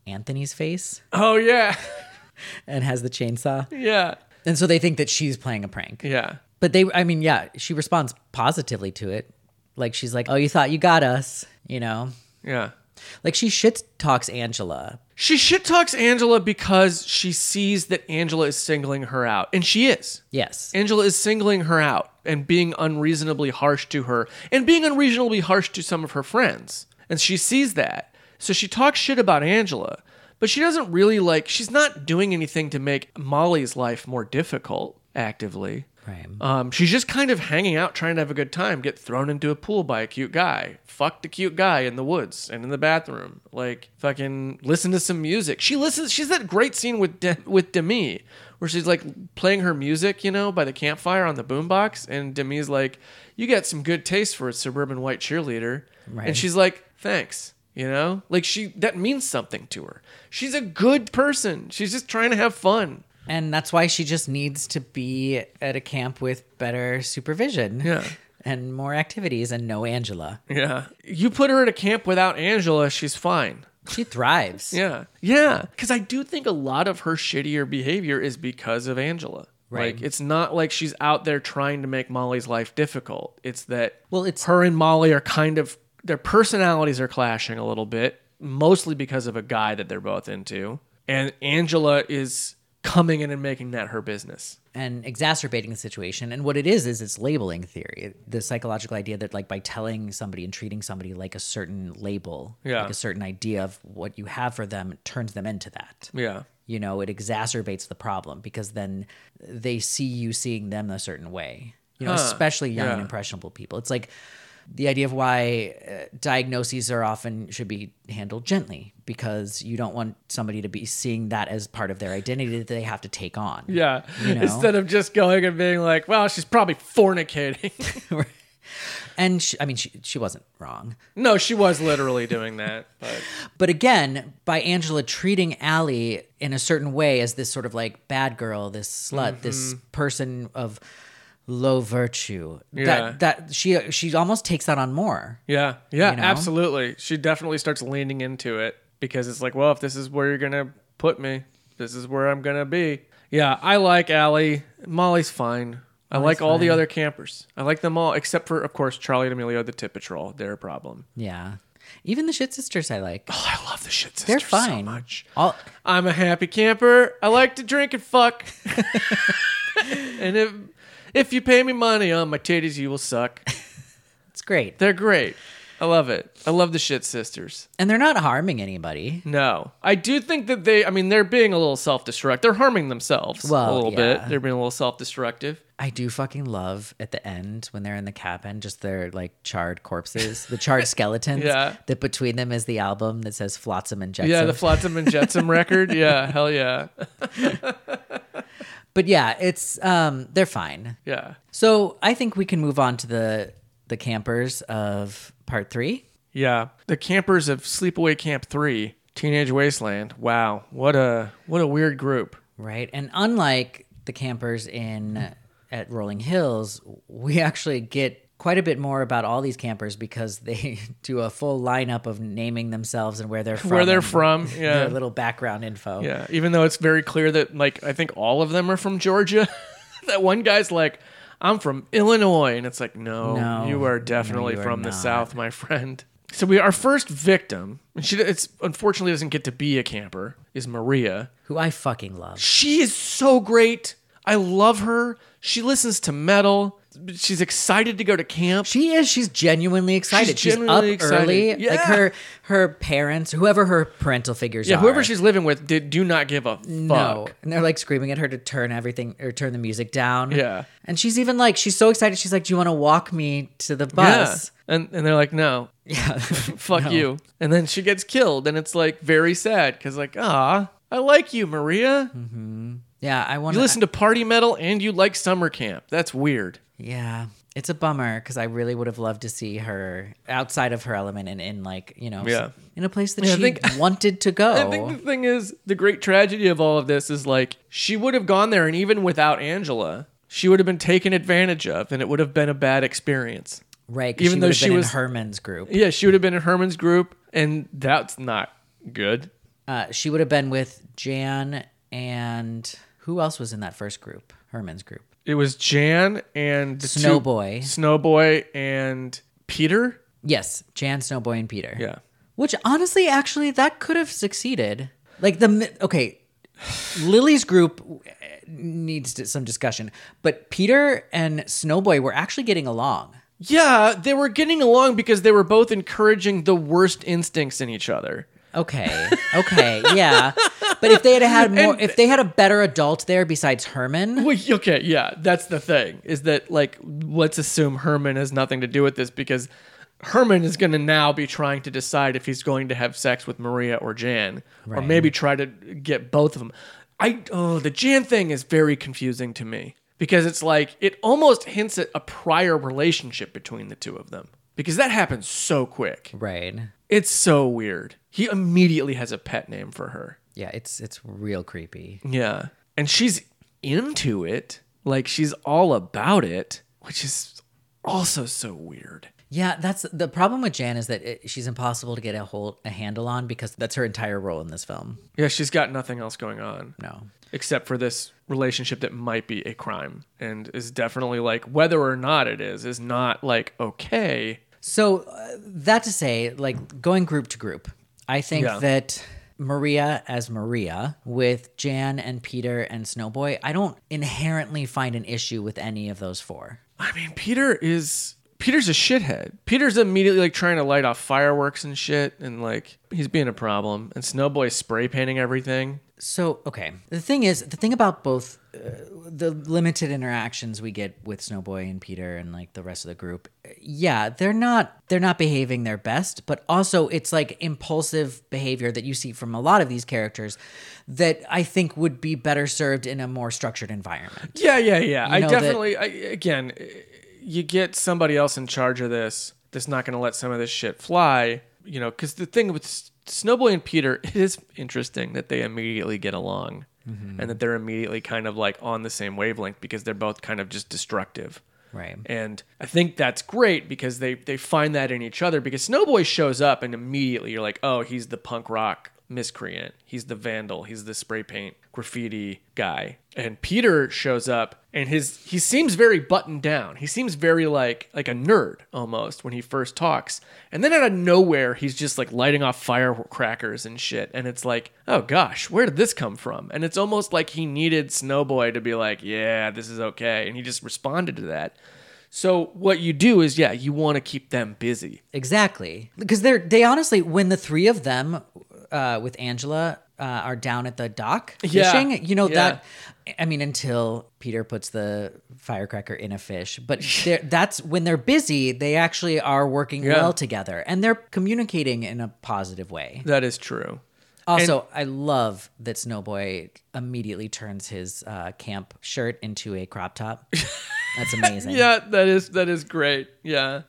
Anthony's face Oh yeah. and has the chainsaw, yeah. and so they think that she's playing a prank. Yeah. But they, I mean, yeah, she responds positively to it. Like she's like, "Oh, you thought you got us," you know. Yeah. Like she shit talks Angela. She shit talks Angela because she sees that Angela is singling her out. And she is. Yes. Angela is singling her out and being unreasonably harsh to her and being unreasonably harsh to some of her friends. And she sees that. So she talks shit about Angela, but she doesn't really like, she's not doing anything to make Molly's life more difficult actively. Right. Um, she's just kind of hanging out, trying to have a good time, get thrown into a pool by a cute guy, fucked a cute guy in the woods and in the bathroom, like fucking listen to some music. She listens. She's that great scene with De- with Demi where she's like playing her music, you know, by the campfire on the boombox, and Demi's like, "You got some good taste for a suburban white cheerleader," Right. and she's like, "Thanks." You know, like she that means something to her. She's a good person. She's just trying to have fun. And that's why she just needs to be at a camp with better supervision. Yeah. And more activities and no Angela. Yeah. You put her at a camp without Angela, she's fine. She thrives. Yeah. Yeah. Because I do think a lot of her shittier behavior is because of Angela. Right. Like, it's not like she's out there trying to make Molly's life difficult. It's that Well, it's her and Molly are kind of, their personalities are clashing a little bit, mostly because of a guy that they're both into. And Angela is coming in and making that her business. and exacerbating the situation. And what it is is it's labeling theory, the psychological idea that like by telling somebody and treating somebody like a certain label, Yeah. like a certain idea of what you have for them, turns them into that. Yeah. You know, it exacerbates the problem because then they see you seeing them a certain way. You know, Huh. especially young and impressionable people. It's like the idea of why uh, diagnoses are often should be handled gently because you don't want somebody to be seeing that as part of their identity that they have to take on. Yeah. You know? Instead of just going and being like, well, she's probably fornicating. And she, I mean, she she wasn't wrong, no, she was literally doing that. But but again, by Angela treating Allie in a certain way as this sort of like bad girl, this slut, this Mm-hmm. person of low virtue, Yeah. that that she she almost takes that on more. Yeah, yeah, You know? absolutely. She definitely starts leaning into it because it's like, well, if this is where you're gonna put me, this is where I'm gonna be. Yeah, I like Allie. Molly's fine. I like all the other campers. I like them all, except for, of course, Charlie and Emilio, the tit patrol. They're a problem. Yeah, even the shit sisters I like. Oh, I love the shit sisters They're fine. so much. All I'm a happy camper. I like to drink and fuck. and if if you pay me money on my titties, you will suck. it's great, They're great. I love it. I love the shit sisters. and they're not harming anybody. No, I do think that they. I mean, they're being a little self-destruct. They're harming themselves Well, a little yeah. bit. They're being a little self-destructive. I do fucking love at the end when they're in the cabin, just their like charred corpses, the charred skeletons. Yeah. That between them is the album that says Flotsam and Jetsam. Yeah, the Flotsam and Jetsam record. Yeah, hell yeah, but yeah, it's um they're fine. yeah, So I think we can move on to the the campers of part three. yeah. The campers of Sleepaway Camp Three, Teenage Wasteland. Wow, what a what a weird group. Right. And unlike the campers in at Rolling Hills, we actually get quite a bit more about all these campers because they do a full lineup of naming themselves and where they're from. Where they're from, Their yeah. little background info. Yeah, even though it's very clear that like I think all of them are from Georgia. that one guy's like, I'm from Illinois, and it's like, no, No. you are No, definitely you are from the not. South, my friend. So we our first victim, and she it's unfortunately doesn't get to be a camper, is Maria. Who I fucking love. She is so great. I love her. She listens to metal. She's excited to go to camp. She is. She's genuinely excited. She's, genuinely up excited. early. Like her her parents, whoever her parental figures yeah, are. whoever she's living with did do not give a fuck. no, and they're like screaming at her to turn everything or turn the music down. Yeah. and she's even like she's so excited. She's like, "Do you want to walk me to the Yeah. bus?" And and they're like, no, Yeah, fuck No. you. And then she gets killed, and it's like very sad because like, ah, I like you, Maria. Mm-hmm. Yeah, I want You listen to party metal and you like summer camp. That's weird. Yeah, it's a bummer because I really would have loved to see her outside of her element and in like you know, Yeah. in a place that Yeah, I she think- wanted to go. I think the thing is, the great tragedy of all of this is like she would have gone there, and even without Angela, she would have been taken advantage of, and it would have been a bad experience. Right, even she though would have she was- in Herman's group. Yeah, she would have been in Herman's group, and that's not good. Uh, she would have been with Jan and who else was in that first group? Herman's group. It was Jan and the two- Snowboy. Snowboy, and Peter. Yes, Jan, Snowboy, and Peter. Yeah. Which honestly, actually, that could have succeeded. Like the mi- okay, Lily's group eh, needs to- some discussion, but Peter and Snowboy were actually getting along. Yeah, they were getting along because they were both encouraging the worst instincts in each other. Okay, okay, yeah. But if they had had more, if they had a better adult there besides Herman, Well, okay, yeah, that's the thing. Is that like let's assume Herman has nothing to do with this because Herman is going to now be trying to decide if he's going to have sex with Maria or Jan, or maybe try to get both of them. I oh, the Jan thing is very confusing to me because it's like it almost hints at a prior relationship between the two of them because that happens so quick. right? It's so weird. He immediately has a pet name for her. Yeah, it's it's real creepy. Yeah. And she's into it. Like she's all about it, which is also so weird. Yeah, that's the problem with Jan is that it, she's impossible to get a hold a handle on because that's her entire role in this film. Yeah, she's got nothing else going on No. except for this relationship that might be a crime and is definitely like whether or not it is is not like okay. So uh, that to say, like going group to group, I think Yeah. that Maria as Maria with Jan and Peter and Snowboy, I don't inherently find an issue with any of those four. I mean, Peter is Peter's a shithead. Peter's immediately like trying to light off fireworks and shit and like he's being a problem and Snowboy's spray painting everything. So, okay. The thing is, the thing about both uh, the limited interactions we get with Snowboy and Peter and like the rest of the group, yeah, they're not they're not behaving their best, but also it's like impulsive behavior that you see from a lot of these characters that I think would be better served in a more structured environment. Yeah, yeah, yeah. I know that- definitely, I, again, you get somebody else in charge of this that's not going to let some of this shit fly, you know, because the thing with Snowboy and Peter, it is interesting that they immediately get along mm-hmm. and that they're immediately kind of like on the same wavelength because they're both kind of just destructive. Right. And I think that's great because they, they find that in each other because Snowboy shows up and immediately you're like, oh, he's the punk rock miscreant. He's the vandal. He's the spray paint graffiti guy. And Peter shows up and his he seems very buttoned down. He seems very like like a nerd almost when he first talks. And then out of nowhere he's just like lighting off firecrackers and shit. And it's like, oh gosh, where did this come from? And it's almost like he needed Snowboy to be like, yeah, this is okay. And he just responded to that. So what you do is, yeah, you want to keep them busy. Exactly. Because they're they honestly when the three of them uh, with Angela uh, are down at the dock Yeah. fishing, you know Yeah. that I mean until Peter puts the firecracker in a fish, but that's when they're busy, they actually are working Yeah. well together and they're communicating in a positive way. That is true. Also, I love that Snowboy immediately turns his uh, camp shirt into a crop top. That's amazing. Yeah, that is that is great. Yeah,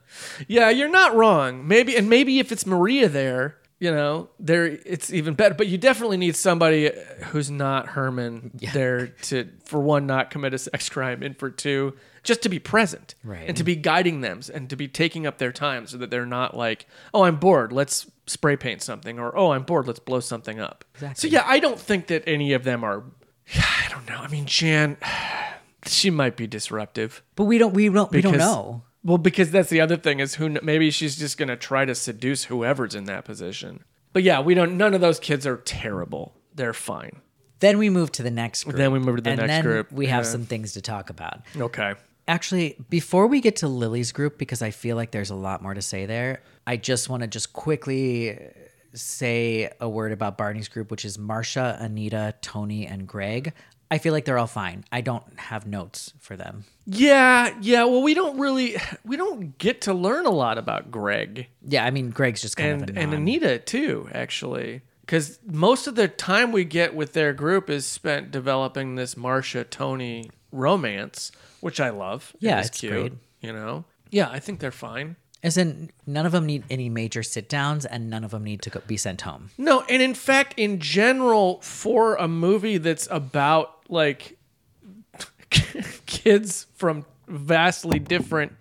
yeah, you're not wrong. Maybe and maybe if it's Maria there, you know, there it's even better. But you definitely need somebody uh, who's not Herman there to, for one, not commit a sex crime, and for two, just to be present Right. and to be guiding them and to be taking up their time so that they're not like, oh, I'm bored, let's spray paint something, or oh, I'm bored, let's blow something up. So yeah, I don't think that any of them are. I don't know. I mean, Jan, she might be disruptive. But we don't we don't we don't know. Well, because that's the other thing is who kn- maybe she's just gonna try to seduce whoever's in that position. But yeah, we don't. None of those kids are terrible. They're fine. Then we move to the next group. Then we move to the and next then group, We have yeah. some things to talk about. Okay. Actually, before we get to Lily's group, because I feel like there's a lot more to say there, I just want to just quickly say a word about Barney's group, which is Marcia, Anita, Tony, and Greg. I feel like they're all fine. I don't have notes for them. Yeah, yeah. Well, we don't really, we don't get to learn a lot about Greg Yeah, I mean, Greg's just kind and of and. Anita too, actually, because most of the time we get with their group is spent developing this Marcia Tony romance, which I love. Yeah, is it's cute, great. You know, yeah, I think they're fine. As in, none of them need any major sit downs, and none of them need to go, be sent home. No, and in fact, in general, for a movie that's about like kids from vastly different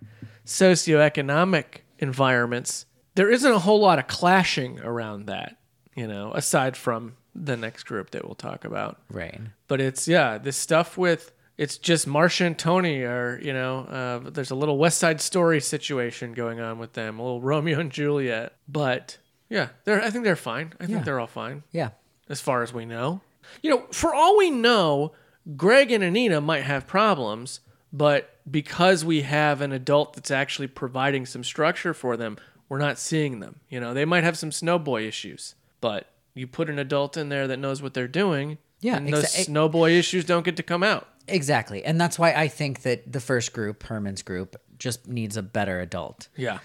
socioeconomic environments, there isn't a whole lot of clashing around that, you know, aside from the next group that we'll talk about. Right. But it's, yeah, this stuff with. It's just Marcia and Tony are, you know, uh, there's a little West Side Story situation going on with them, a little Romeo and Juliet. But yeah, they're, I think they're fine. I think Yeah. they're all fine Yeah. as far as we know. You know, for all we know, Greg and Anita might have problems, but because we have an adult that's actually providing some structure for them, we're not seeing them. You know, they might have some snowboy issues, but you put an adult in there that knows what they're doing, Yeah, and those exa- snowboy issues don't get to come out. Exactly. And that's why I think that the first group, Herman's group, just needs a better adult. Yeah.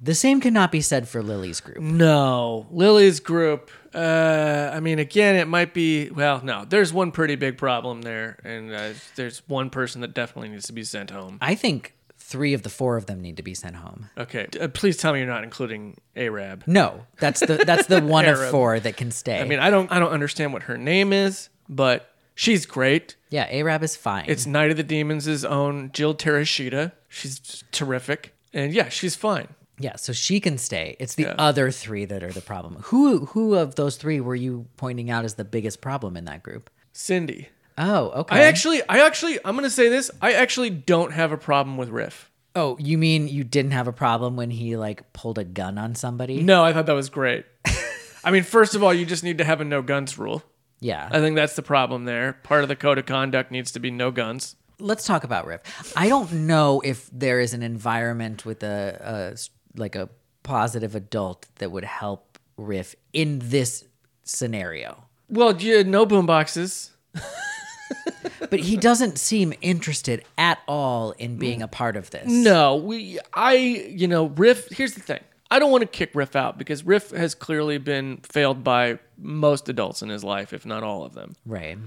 The same cannot be said for Lily's group. No, Lily's group. Uh, I mean, again, it might be. Well, no, there's one pretty big problem there, and uh, there's one person that definitely needs to be sent home. I think three of the four of them need to be sent home. Okay, uh, please tell me you're not including Arab. No, that's the that's the one of four that can stay. I mean, I don't, I don't understand what her name is, but she's great. yeah, Arab is fine. It's Night of the Demons' own Jill Terashita. She's terrific, and yeah, she's fine. yeah, so she can stay. It's the Yeah. other three that are the problem. Who who of those three were you pointing out as the biggest problem in that group? Cindy. Oh, okay. I actually, I actually, I'm gonna say this. I actually don't have a problem with Riff. Oh, you mean you didn't have a problem when he like pulled a gun on somebody? No, I thought that was great. I mean, first of all, you just need to have a no guns rule. Yeah. I think that's the problem there. Part of the code of conduct needs to be no guns. let's talk about Riff. I don't know if there is an environment with a like a positive adult that would help Riff in this scenario. Well, yeah, no boom boxes. But he doesn't seem interested at all in being a part of this. No, we I you know, Riff here's the thing. I don't want to kick Riff out because Riff has clearly been failed by most adults in his life, if not all of them. Right.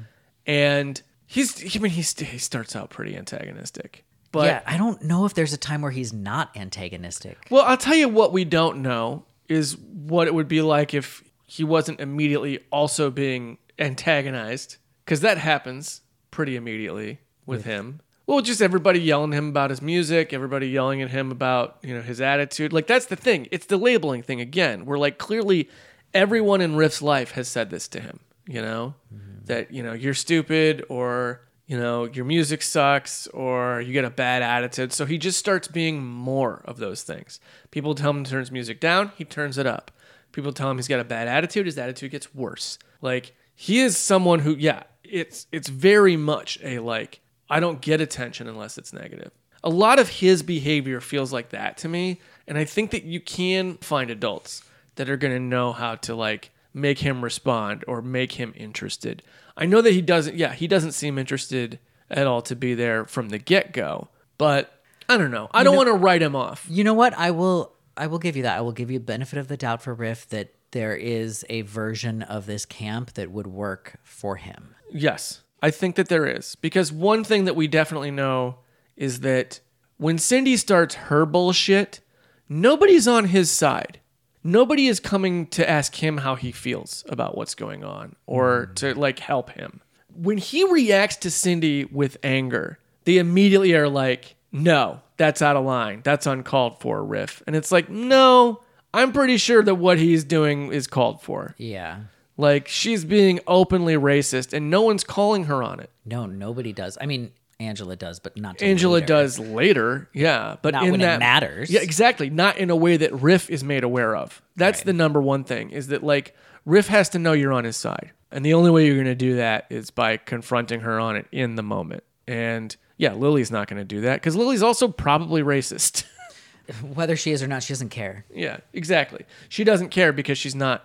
And he's I mean he's, he starts out pretty antagonistic. But yeah, I don't know if there's a time where he's not antagonistic. well, I'll tell you what we don't know is what it would be like if he wasn't immediately also being antagonized cuz that happens pretty immediately with him. Well, just everybody yelling at him about his music, everybody yelling at him about, you know, his attitude. Like that's the thing. It's the labeling thing again. Where like clearly everyone in Riff's life has said this to him, you know? Mm-hmm. That, you know, you're stupid or, you know, your music sucks or you get a bad attitude. So he just starts being more of those things. People tell him to turn his music down, he turns it up. People tell him he's got a bad attitude, his attitude gets worse. Like he is someone who, yeah, it's it's very much a like I don't get attention unless it's negative. A lot of his behavior feels like that to me, and I think that you can find adults that are going to know how to like make him respond or make him interested. I know that he doesn't yeah, he doesn't seem interested at all to be there from the get-go, but I don't know. I don't want to write him off. You know what? I will I will give you that. I will give you benefit of the doubt for Riff that there is a version of this camp that would work for him. Yes, I think that there is. Because one thing that we definitely know is that when Cindy starts her bullshit, nobody's on his side. Nobody is coming to ask him how he feels about what's going on or mm. to like help him. When he reacts to Cindy with anger, they immediately are like, no, that's out of line. That's uncalled for, Riff. And it's like, no, I'm pretty sure that what he's doing is called for. Yeah. Like she's being openly racist and no one's calling her on it. No, nobody does. I mean, Angela does, but not Angela later. does later, yeah, but Not in when it that matters. Yeah, exactly. Not in a way that Riff is made aware of. That's Right. the number one thing is that like Riff has to know you're on his side. And the only way you're going to do that is by confronting her on it in the moment. And yeah, Lily's not going to do that because Lily's also probably racist. Whether she is or not, she doesn't care. yeah, exactly. She doesn't care because she's not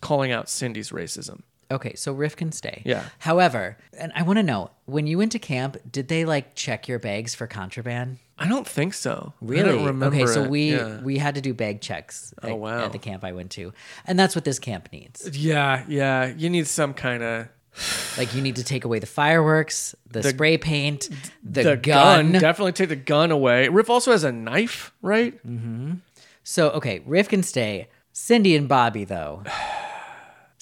calling out Cindy's racism. Okay, so Riff can stay. Yeah. However, and I want to know when you went to camp, did they like check your bags for contraband? I don't think so. I Really? don't remember. okay, so it. we Yeah. we had to do bag checks at, Oh, wow. at the camp I went to, and that's what this camp needs. Yeah, yeah. You need some kind of Like you need to take away the fireworks, the, spray paint, the, the gun. gun. Definitely take the gun away. Riff also has a knife, right? Mm-hmm. So okay, Riff can stay. Cindy and Bobby though.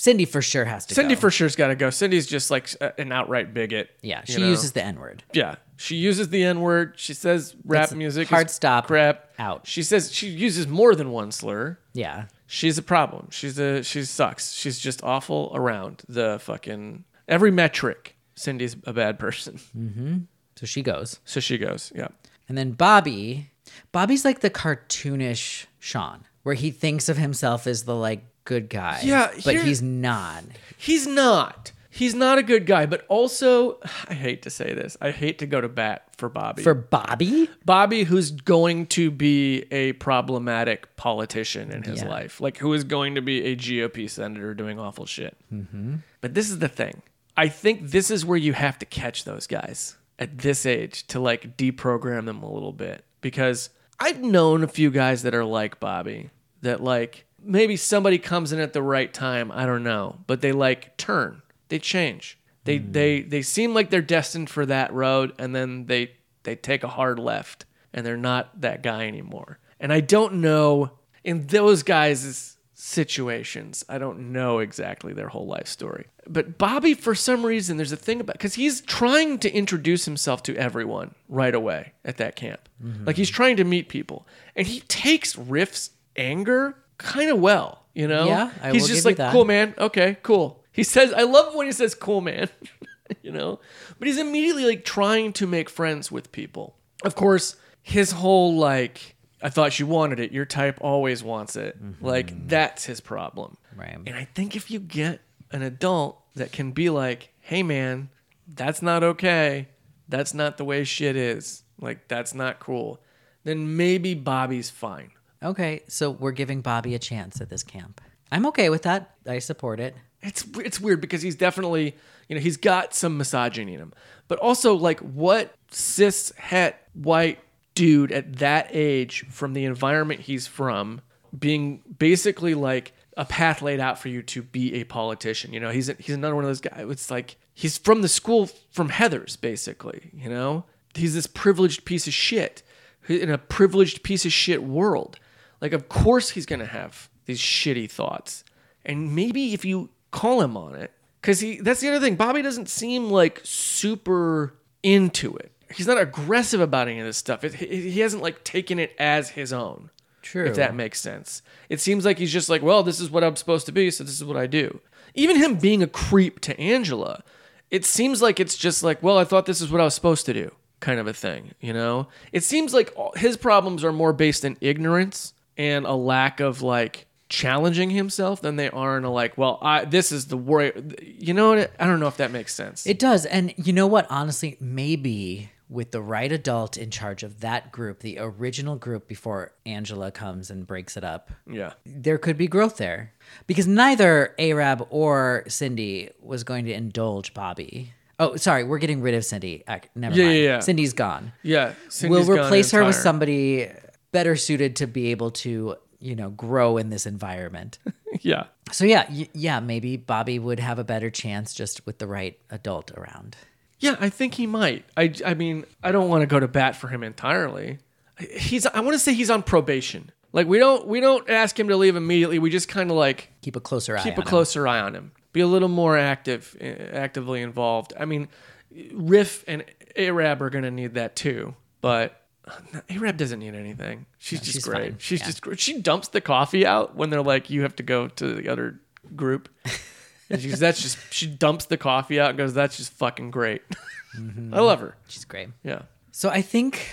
Cindy for sure has to go. Cindy go. for sure's got to go. Cindy's just like uh, an outright bigot. yeah, you she know? uses the N word. Yeah, she uses the N word. She says rap That's music. hard stop. Crap. Out. She says she uses more than one slur. Yeah. She's a problem. She's a she sucks. She's just awful around the fucking every metric. Cindy's a bad person. Mm-hmm. So she goes. So she goes. Yeah. And then Bobby, Bobby's like the cartoonish Sean, where he thinks of himself as the like good guy. Yeah, but here- he's not. He's not. He's not a good guy, but also I hate to say this. I hate to go to bat for Bobby. For Bobby, Bobby, who's going to be a problematic politician in his Yeah. life, like who is going to be a GOP senator doing awful shit. Mm-hmm. But this is the thing. I think this is where you have to catch those guys at this age to like deprogram them a little bit because I've known a few guys that are like Bobby that like maybe somebody comes in at the right time. I don't know, but they like turn, they change. They hmm. they they seem like they're destined for that road, and then they they take a hard left, and they're not that guy anymore. And I don't know in those guys' situations. I don't know exactly their whole life story. But Bobby, for some reason, there's a thing about because he's trying to introduce himself to everyone right away at that camp. Mm-hmm. Like he's trying to meet people, and he takes Riff's anger kind of well. You know, Yeah, I he's will just give you like, that. cool man. Okay, cool. He says, I love when he says, cool man. you know, but he's immediately like trying to make friends with people. Of course, his whole like, I thought you wanted it. Your type always wants it. Mm-hmm. Like that's his problem. Right. And I think if you get an adult that can be like, hey man, that's not okay. That's not the way shit is. Like that's not cool. Then maybe Bobby's fine. Okay, so we're giving Bobby a chance at this camp. I'm okay with that. I support it. it's it's weird because he's definitely you know he's got some misogyny in him, but also like what cis het white dude at that age from the environment he's from being basically like a path laid out for you to be a politician. You know, he's he's another one of those guys. It's like he's from the school from Heathers basically. You know, he's this privileged piece of shit in a privileged piece of shit world. Like, of course he's gonna have these shitty thoughts, and maybe if you call him on it, because he that's the other thing. Bobby doesn't seem like super into it. He's not aggressive about any of this stuff. It, he he hasn't like taken it as his own. True. If that makes sense. It seems like he's just like, well, this is what I'm supposed to be, so this is what I do. Even him being a creep to Angela, it seems like it's just like, well, I thought this is what I was supposed to do, kind of a thing, you know? It seems like his problems are more based in ignorance and a lack of like challenging himself than they are in a like, well, I this is the worry. You know what? I don't know if that makes sense. It does. And you know what? Honestly, maybe with the right adult in charge of that group, the original group before Angela comes and breaks it up, yeah. there could be growth there. Because neither Arab or Cindy was going to indulge Bobby. Oh, sorry, we're getting rid of Cindy. Ac- Never Yeah, mind. yeah, yeah. Cindy's gone. Yeah. Cindy's we'll gone replace her with entire. somebody better suited to be able to, you know, grow in this environment. Yeah. so yeah, y- yeah, maybe Bobby would have a better chance just with the right adult around. Yeah, I think he might. I, I mean, I don't want to go to bat for him entirely. He's I want to say he's on probation. Like we don't we don't ask him to leave immediately. We just kind of like Keep a closer eye keep on a closer eye on him. Be a little more active, uh, actively involved. I mean, Riff and Arab are going to need that too, but no, Arab doesn't need anything. She's just she's great. fine. She's Yeah. just great. She dumps the coffee out when they're like, "You have to go to the other group." And she goes, "That's just." She dumps the coffee out and goes, "That's just fucking great." Mm-hmm. I love her. She's great. Yeah. So I think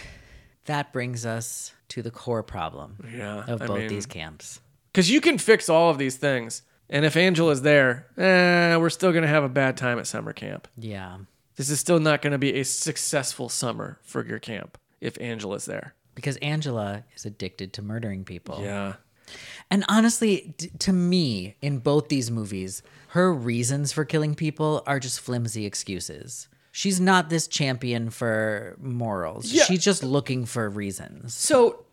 that brings us to the core problem Yeah. of both these camps. Because you can fix all of these things, And if Angela's there, eh, we're still going to have a bad time at summer camp. Yeah. This is still not going to be a successful summer for your camp if Angela's there. Because Angela is addicted to murdering people. Yeah. And honestly, d- to me, in both these movies, her reasons for killing people are just flimsy excuses. She's not this champion for morals. Yeah. She's just looking for reasons. So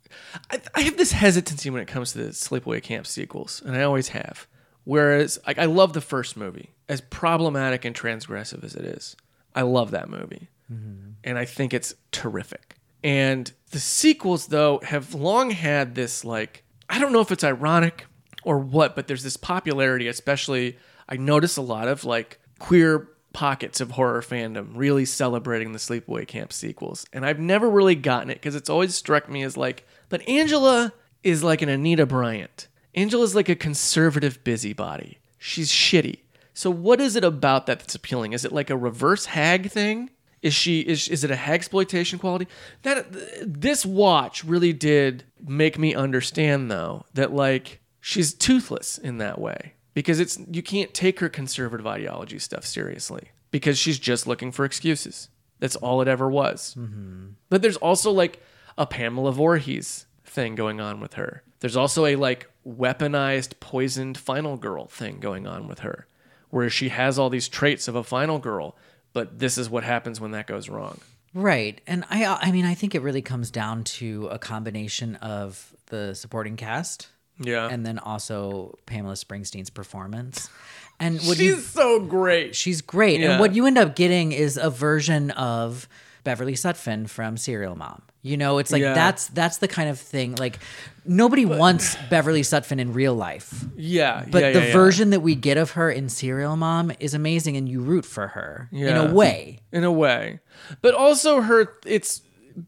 I, I have this hesitancy when it comes to the Sleepaway Camp sequels, and I always have. Whereas, like, I love the first movie, as problematic and transgressive as it is. I love that movie, mm-hmm. and I think it's terrific. And the sequels, though, have long had this like I don't know if it's ironic or what, but there's this popularity, especially I notice a lot of like queer pockets of horror fandom really celebrating the Sleepaway Camp sequels. And I've never really gotten it because it's always struck me as like, but Angela is like an Anita Bryant. Angela's like a conservative busybody. She's shitty. So what is it about that that's appealing? Is it like a reverse hag thing? Is she is is it a hag exploitation quality? That this watch really did make me understand though that like she's toothless in that way because it's you can't take her conservative ideology stuff seriously because she's just looking for excuses. That's all it ever was. Mm-hmm. But there's also like a Pamela Voorhees thing going on with her. There's also a like weaponized poisoned final girl thing going on with her where she has all these traits of a final girl, but this is what happens when that goes wrong. Right. And I I mean I think it really comes down to a combination of the supporting cast Yeah. and then also Pamela Springsteen's performance. And what she's you so great. she's great. Yeah. And what you end up getting is a version of Beverly Sutphin from Serial Mom. You know, it's like Yeah. that's that's the kind of thing like nobody wants Beverly Sutphin in real life. Yeah. But yeah, the yeah. version that we get of her in Serial Mom is amazing and you root for her in a way. in a way. But also her it's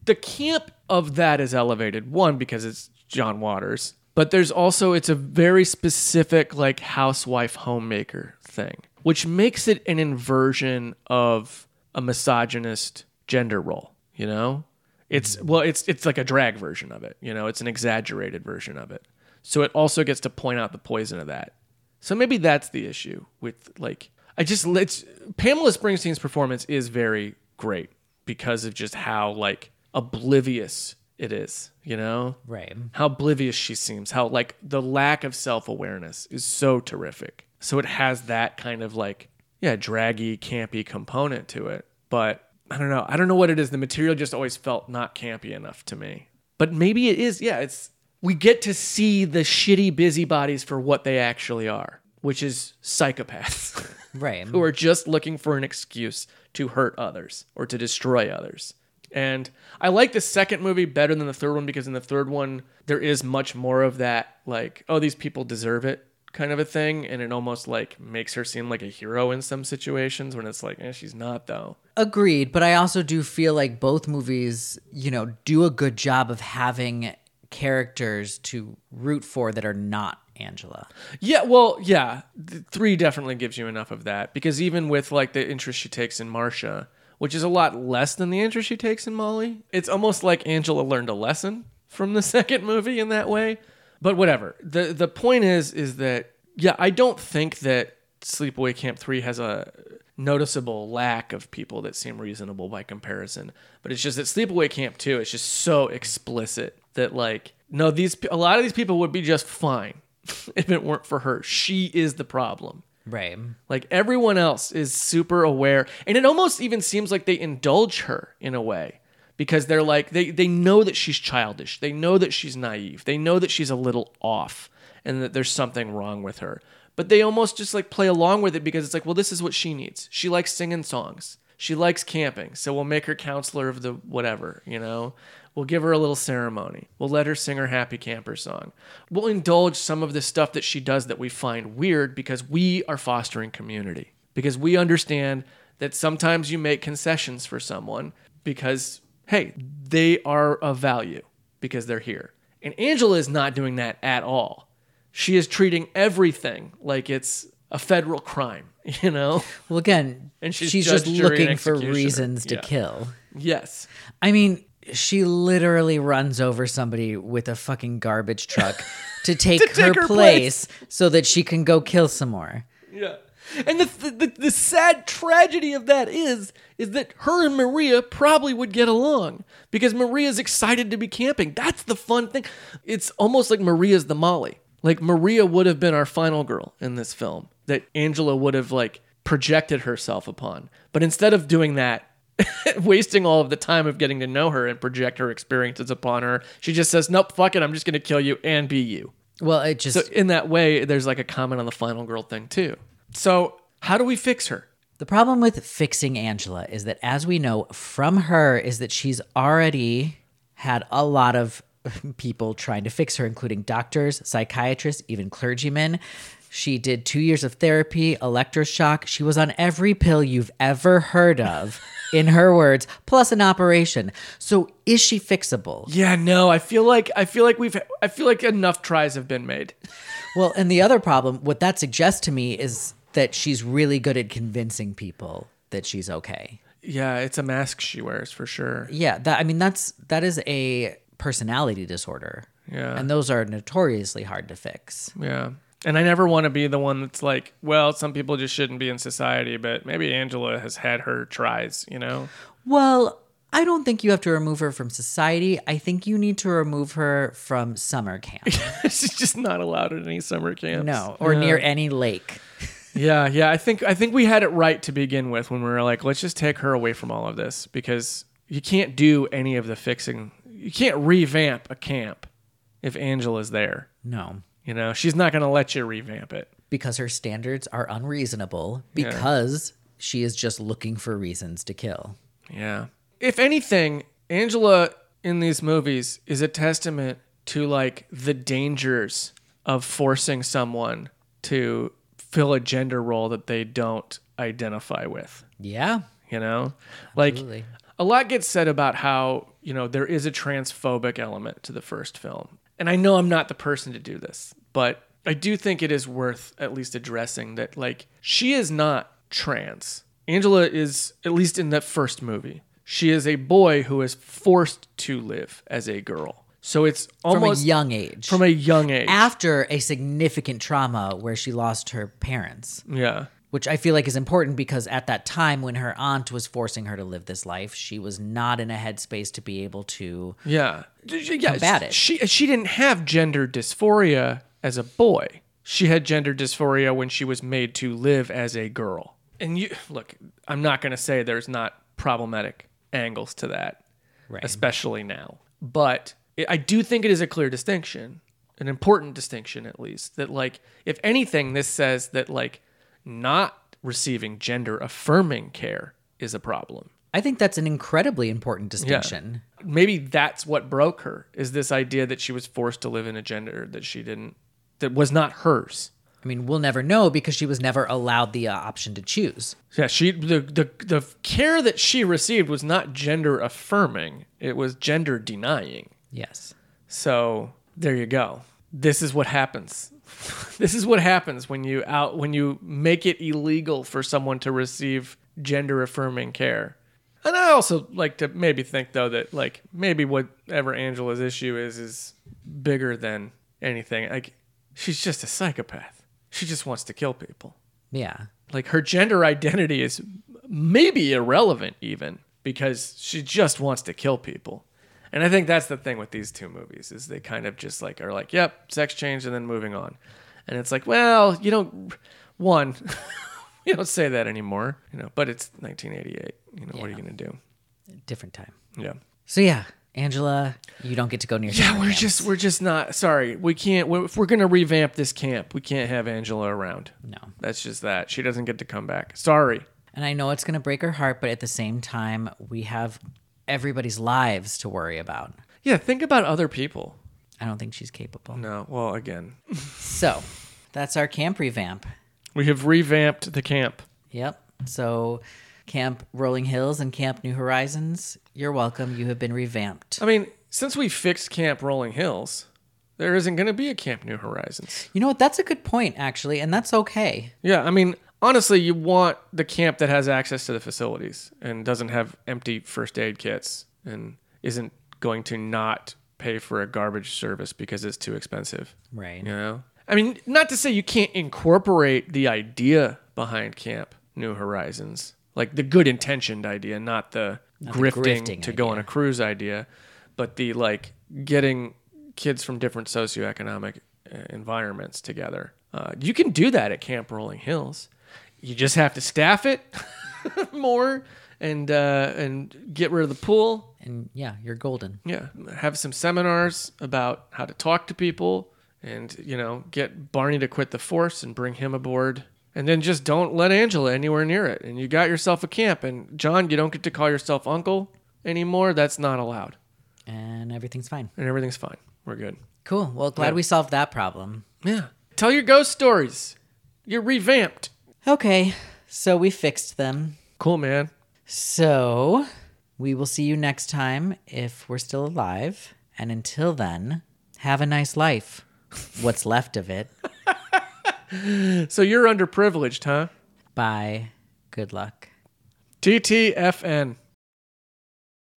the camp of that is elevated one because it's John Waters, but there's also it's a very specific like housewife homemaker thing, which makes it an inversion of a misogynist gender role, you know? It's mm-hmm. well it's it's like a drag version of it, you know, it's an exaggerated version of it. So it also gets to point out the poison of that. So maybe that's the issue with like I just it's Pamela Springsteen's performance is very great because of just how like oblivious it is, you know? Right. How oblivious she seems, how like the lack of self-awareness is so terrific. So it has that kind of like yeah, draggy, campy component to it. But I don't know. I don't know what it is. The material just always felt not campy enough to me. But maybe it is. Yeah, it's we get to see the shitty busybodies for what they actually are, which is psychopaths Right. who are just looking for an excuse to hurt others or to destroy others. And I like the second movie better than the third one because in the third one there is much more of that like, oh, these people deserve it kind of a thing and it almost like makes her seem like a hero in some situations when it's like, eh, she's not though. Agreed, but I also do feel like both movies, you know, do a good job of having characters to root for that are not Angela. Yeah, well, yeah, th- three definitely gives you enough of that because even with like the interest she takes in Marcia, which is a lot less than the interest she takes in Molly, it's almost like Angela learned a lesson from the second movie in that way. But whatever. the The point is, is that yeah, I don't think that Sleepaway Camp Three has a noticeable lack of people that seem reasonable by comparison. But it's just that Sleepaway Camp Two is just so explicit that like no, these a lot of these people would be just fine if it weren't for her. She is the problem. Right. Like everyone else is super aware, and it almost even seems like they indulge her in a way because they're like they they know that she's childish, they know that she's naive, they know that she's a little off, and that there's something wrong with her. But they almost just like play along with it because it's like, well, this is what she needs. She likes singing songs. She likes camping, so we'll make her counselor of the whatever, you know. We'll give her a little ceremony. We'll let her sing her happy camper song. We'll indulge some of the stuff that she does that we find weird because we are fostering community. Because we understand that sometimes you make concessions for someone because, hey, they are of value because they're here. And Angela is not doing that at all. She is treating everything like it's a federal crime, you know? Well, again, And she's she's, just judge, jury, and looking for reasons to Yeah. kill. Yes. I mean, she literally runs over somebody with a fucking garbage truck to take, To take her, her place, so that she can go kill some more. Yeah. And the, the the sad tragedy of that is is that her and Maria probably would get along because Maria's excited to be camping. That's the fun thing. It's almost like Maria's the Molly. Like Maria would have been our final girl in this film that Angela would have like projected herself upon. But instead of doing that, wasting all of the time of getting to know her and project her experiences upon her, she just says, "Nope, fuck it. I'm just going to kill you and be you." Well, it just So in that way, there's like a comment on the final girl thing too. So how do we fix her? The problem with fixing Angela is that, as we know from her, is that she's already had a lot of people trying to fix her, including doctors, psychiatrists, even clergymen. She did two years of therapy, electroshock. She was on every pill you've ever heard of, in her words, plus an operation. So, is she fixable? Yeah, no, I feel like I feel like we've I feel like enough tries have been made. Well, and the other problem, what that suggests to me is that she's really good at convincing people that she's okay. Yeah, it's a mask she wears for sure. Yeah, that I mean that's that is a personality disorder. Yeah. And those are notoriously hard to fix. Yeah. And I never want to be the one that's like, well, some people just shouldn't be in society, but maybe Angela has had her tries, you know? Well, I don't think you have to remove her from society. I think you need to remove her from summer camp. She's just not allowed at any summer camps. no, or Yeah. near any lake. Yeah, yeah. I think I think we had it right to begin with when we were like, let's just take her away from all of this because you can't do any of the fixing. You can't revamp a camp if Angela's there. No, You know, she's not going to let you revamp it. because her standards are unreasonable because she is just looking for reasons to kill. Yeah. If anything, Angela in these movies is a testament to like the dangers of forcing someone to fill a gender role that they don't identify with. Yeah. You know, like Absolutely. a lot gets said about how you know there is a transphobic element to the first film, and I know I'm not the person to do this, but I do think it is worth at least addressing that like she is not trans. Angela is at least in that first movie. She is a boy who is forced to live as a girl. So it's From almost a young age. from a young age. after a significant trauma where she lost her parents. yeah. which I feel like is important because at that time when her aunt was forcing her to live this life, she was not in a headspace to be able to. Yeah. yeah Combat it. She she didn't have gender dysphoria as a boy. She had gender dysphoria when she was made to live as a girl. And you look, I'm not going to say there's not problematic angles to that, Right. especially now. But I do think it is a clear distinction, an important distinction at least, that like if anything this says that like not receiving gender affirming care is a problem. I think that's an incredibly important distinction. maybe that's what broke her is this idea that she was forced to live in a gender that she didn't that was not hers I mean, we'll never know because she was never allowed the uh, option to choose. yeah she the, the the care that she received was not gender affirming it was gender denying Yes. so there you go. This is what happens. This is what happens when you out when you make it illegal for someone to receive gender affirming care. And i also like to maybe think though that like maybe whatever angela's issue is is bigger than anything. Like she's just a psychopath. She just wants to kill people. Yeah. like her gender identity is maybe irrelevant even because she just wants to kill people and i think that's the thing with these two movies is they kind of just like are like yep sex change and then moving on. And it's like well you don't one you don't say that anymore you know but it's 1988 you know what are you gonna do? Different time. yeah. So, yeah, Angela, you don't get to go near yeah we're camps. just we're just not sorry we can't we if we're gonna revamp this camp we can't have angela around. No. that's just that. She doesn't get to come back. Sorry. And I know it's going to break her heart, but at the same time, we have everybody's lives to worry about. yeah think about other people I don't think she's capable. no well again So, that's our camp revamp. We have revamped the camp. Yep. So, Camp Rolling Hills and Camp New Horizons, you're welcome. You have been revamped. I mean, since we fixed Camp Rolling Hills, there isn't going to be a Camp New Horizons. You know what? That's a good point, actually, and that's okay. Yeah, I mean, honestly, you want the camp that has access to the facilities and doesn't have empty first aid kits and isn't going to not pay for a garbage service because it's too expensive. Right. You know? I mean, not to say you can't incorporate the idea behind Camp New Horizons, like the good intentioned idea, not the, the grifting, grifting to go on a cruise idea, but the like getting kids from different socioeconomic uh, environments together. Uh, you can do that at Camp Rolling Hills. You just have to staff it more and uh, and get rid of the pool. And yeah, you're golden. Yeah, have some seminars about how to talk to people, and you know, get Barney to quit the force and bring him aboard. And then just don't let Angela anywhere near it. And you got yourself a camp. And John, you don't get to call yourself uncle anymore. That's not allowed. And everything's fine. And everything's fine. We're good. Cool. Well, glad Yeah. we solved that problem. Yeah. Tell your ghost stories. You're revamped. Okay. So we fixed them. Cool, man. So we will see you next time if we're still alive. And until then, have a nice life. What's left of it. So you're underprivileged, huh? Bye. Good luck. TTFN.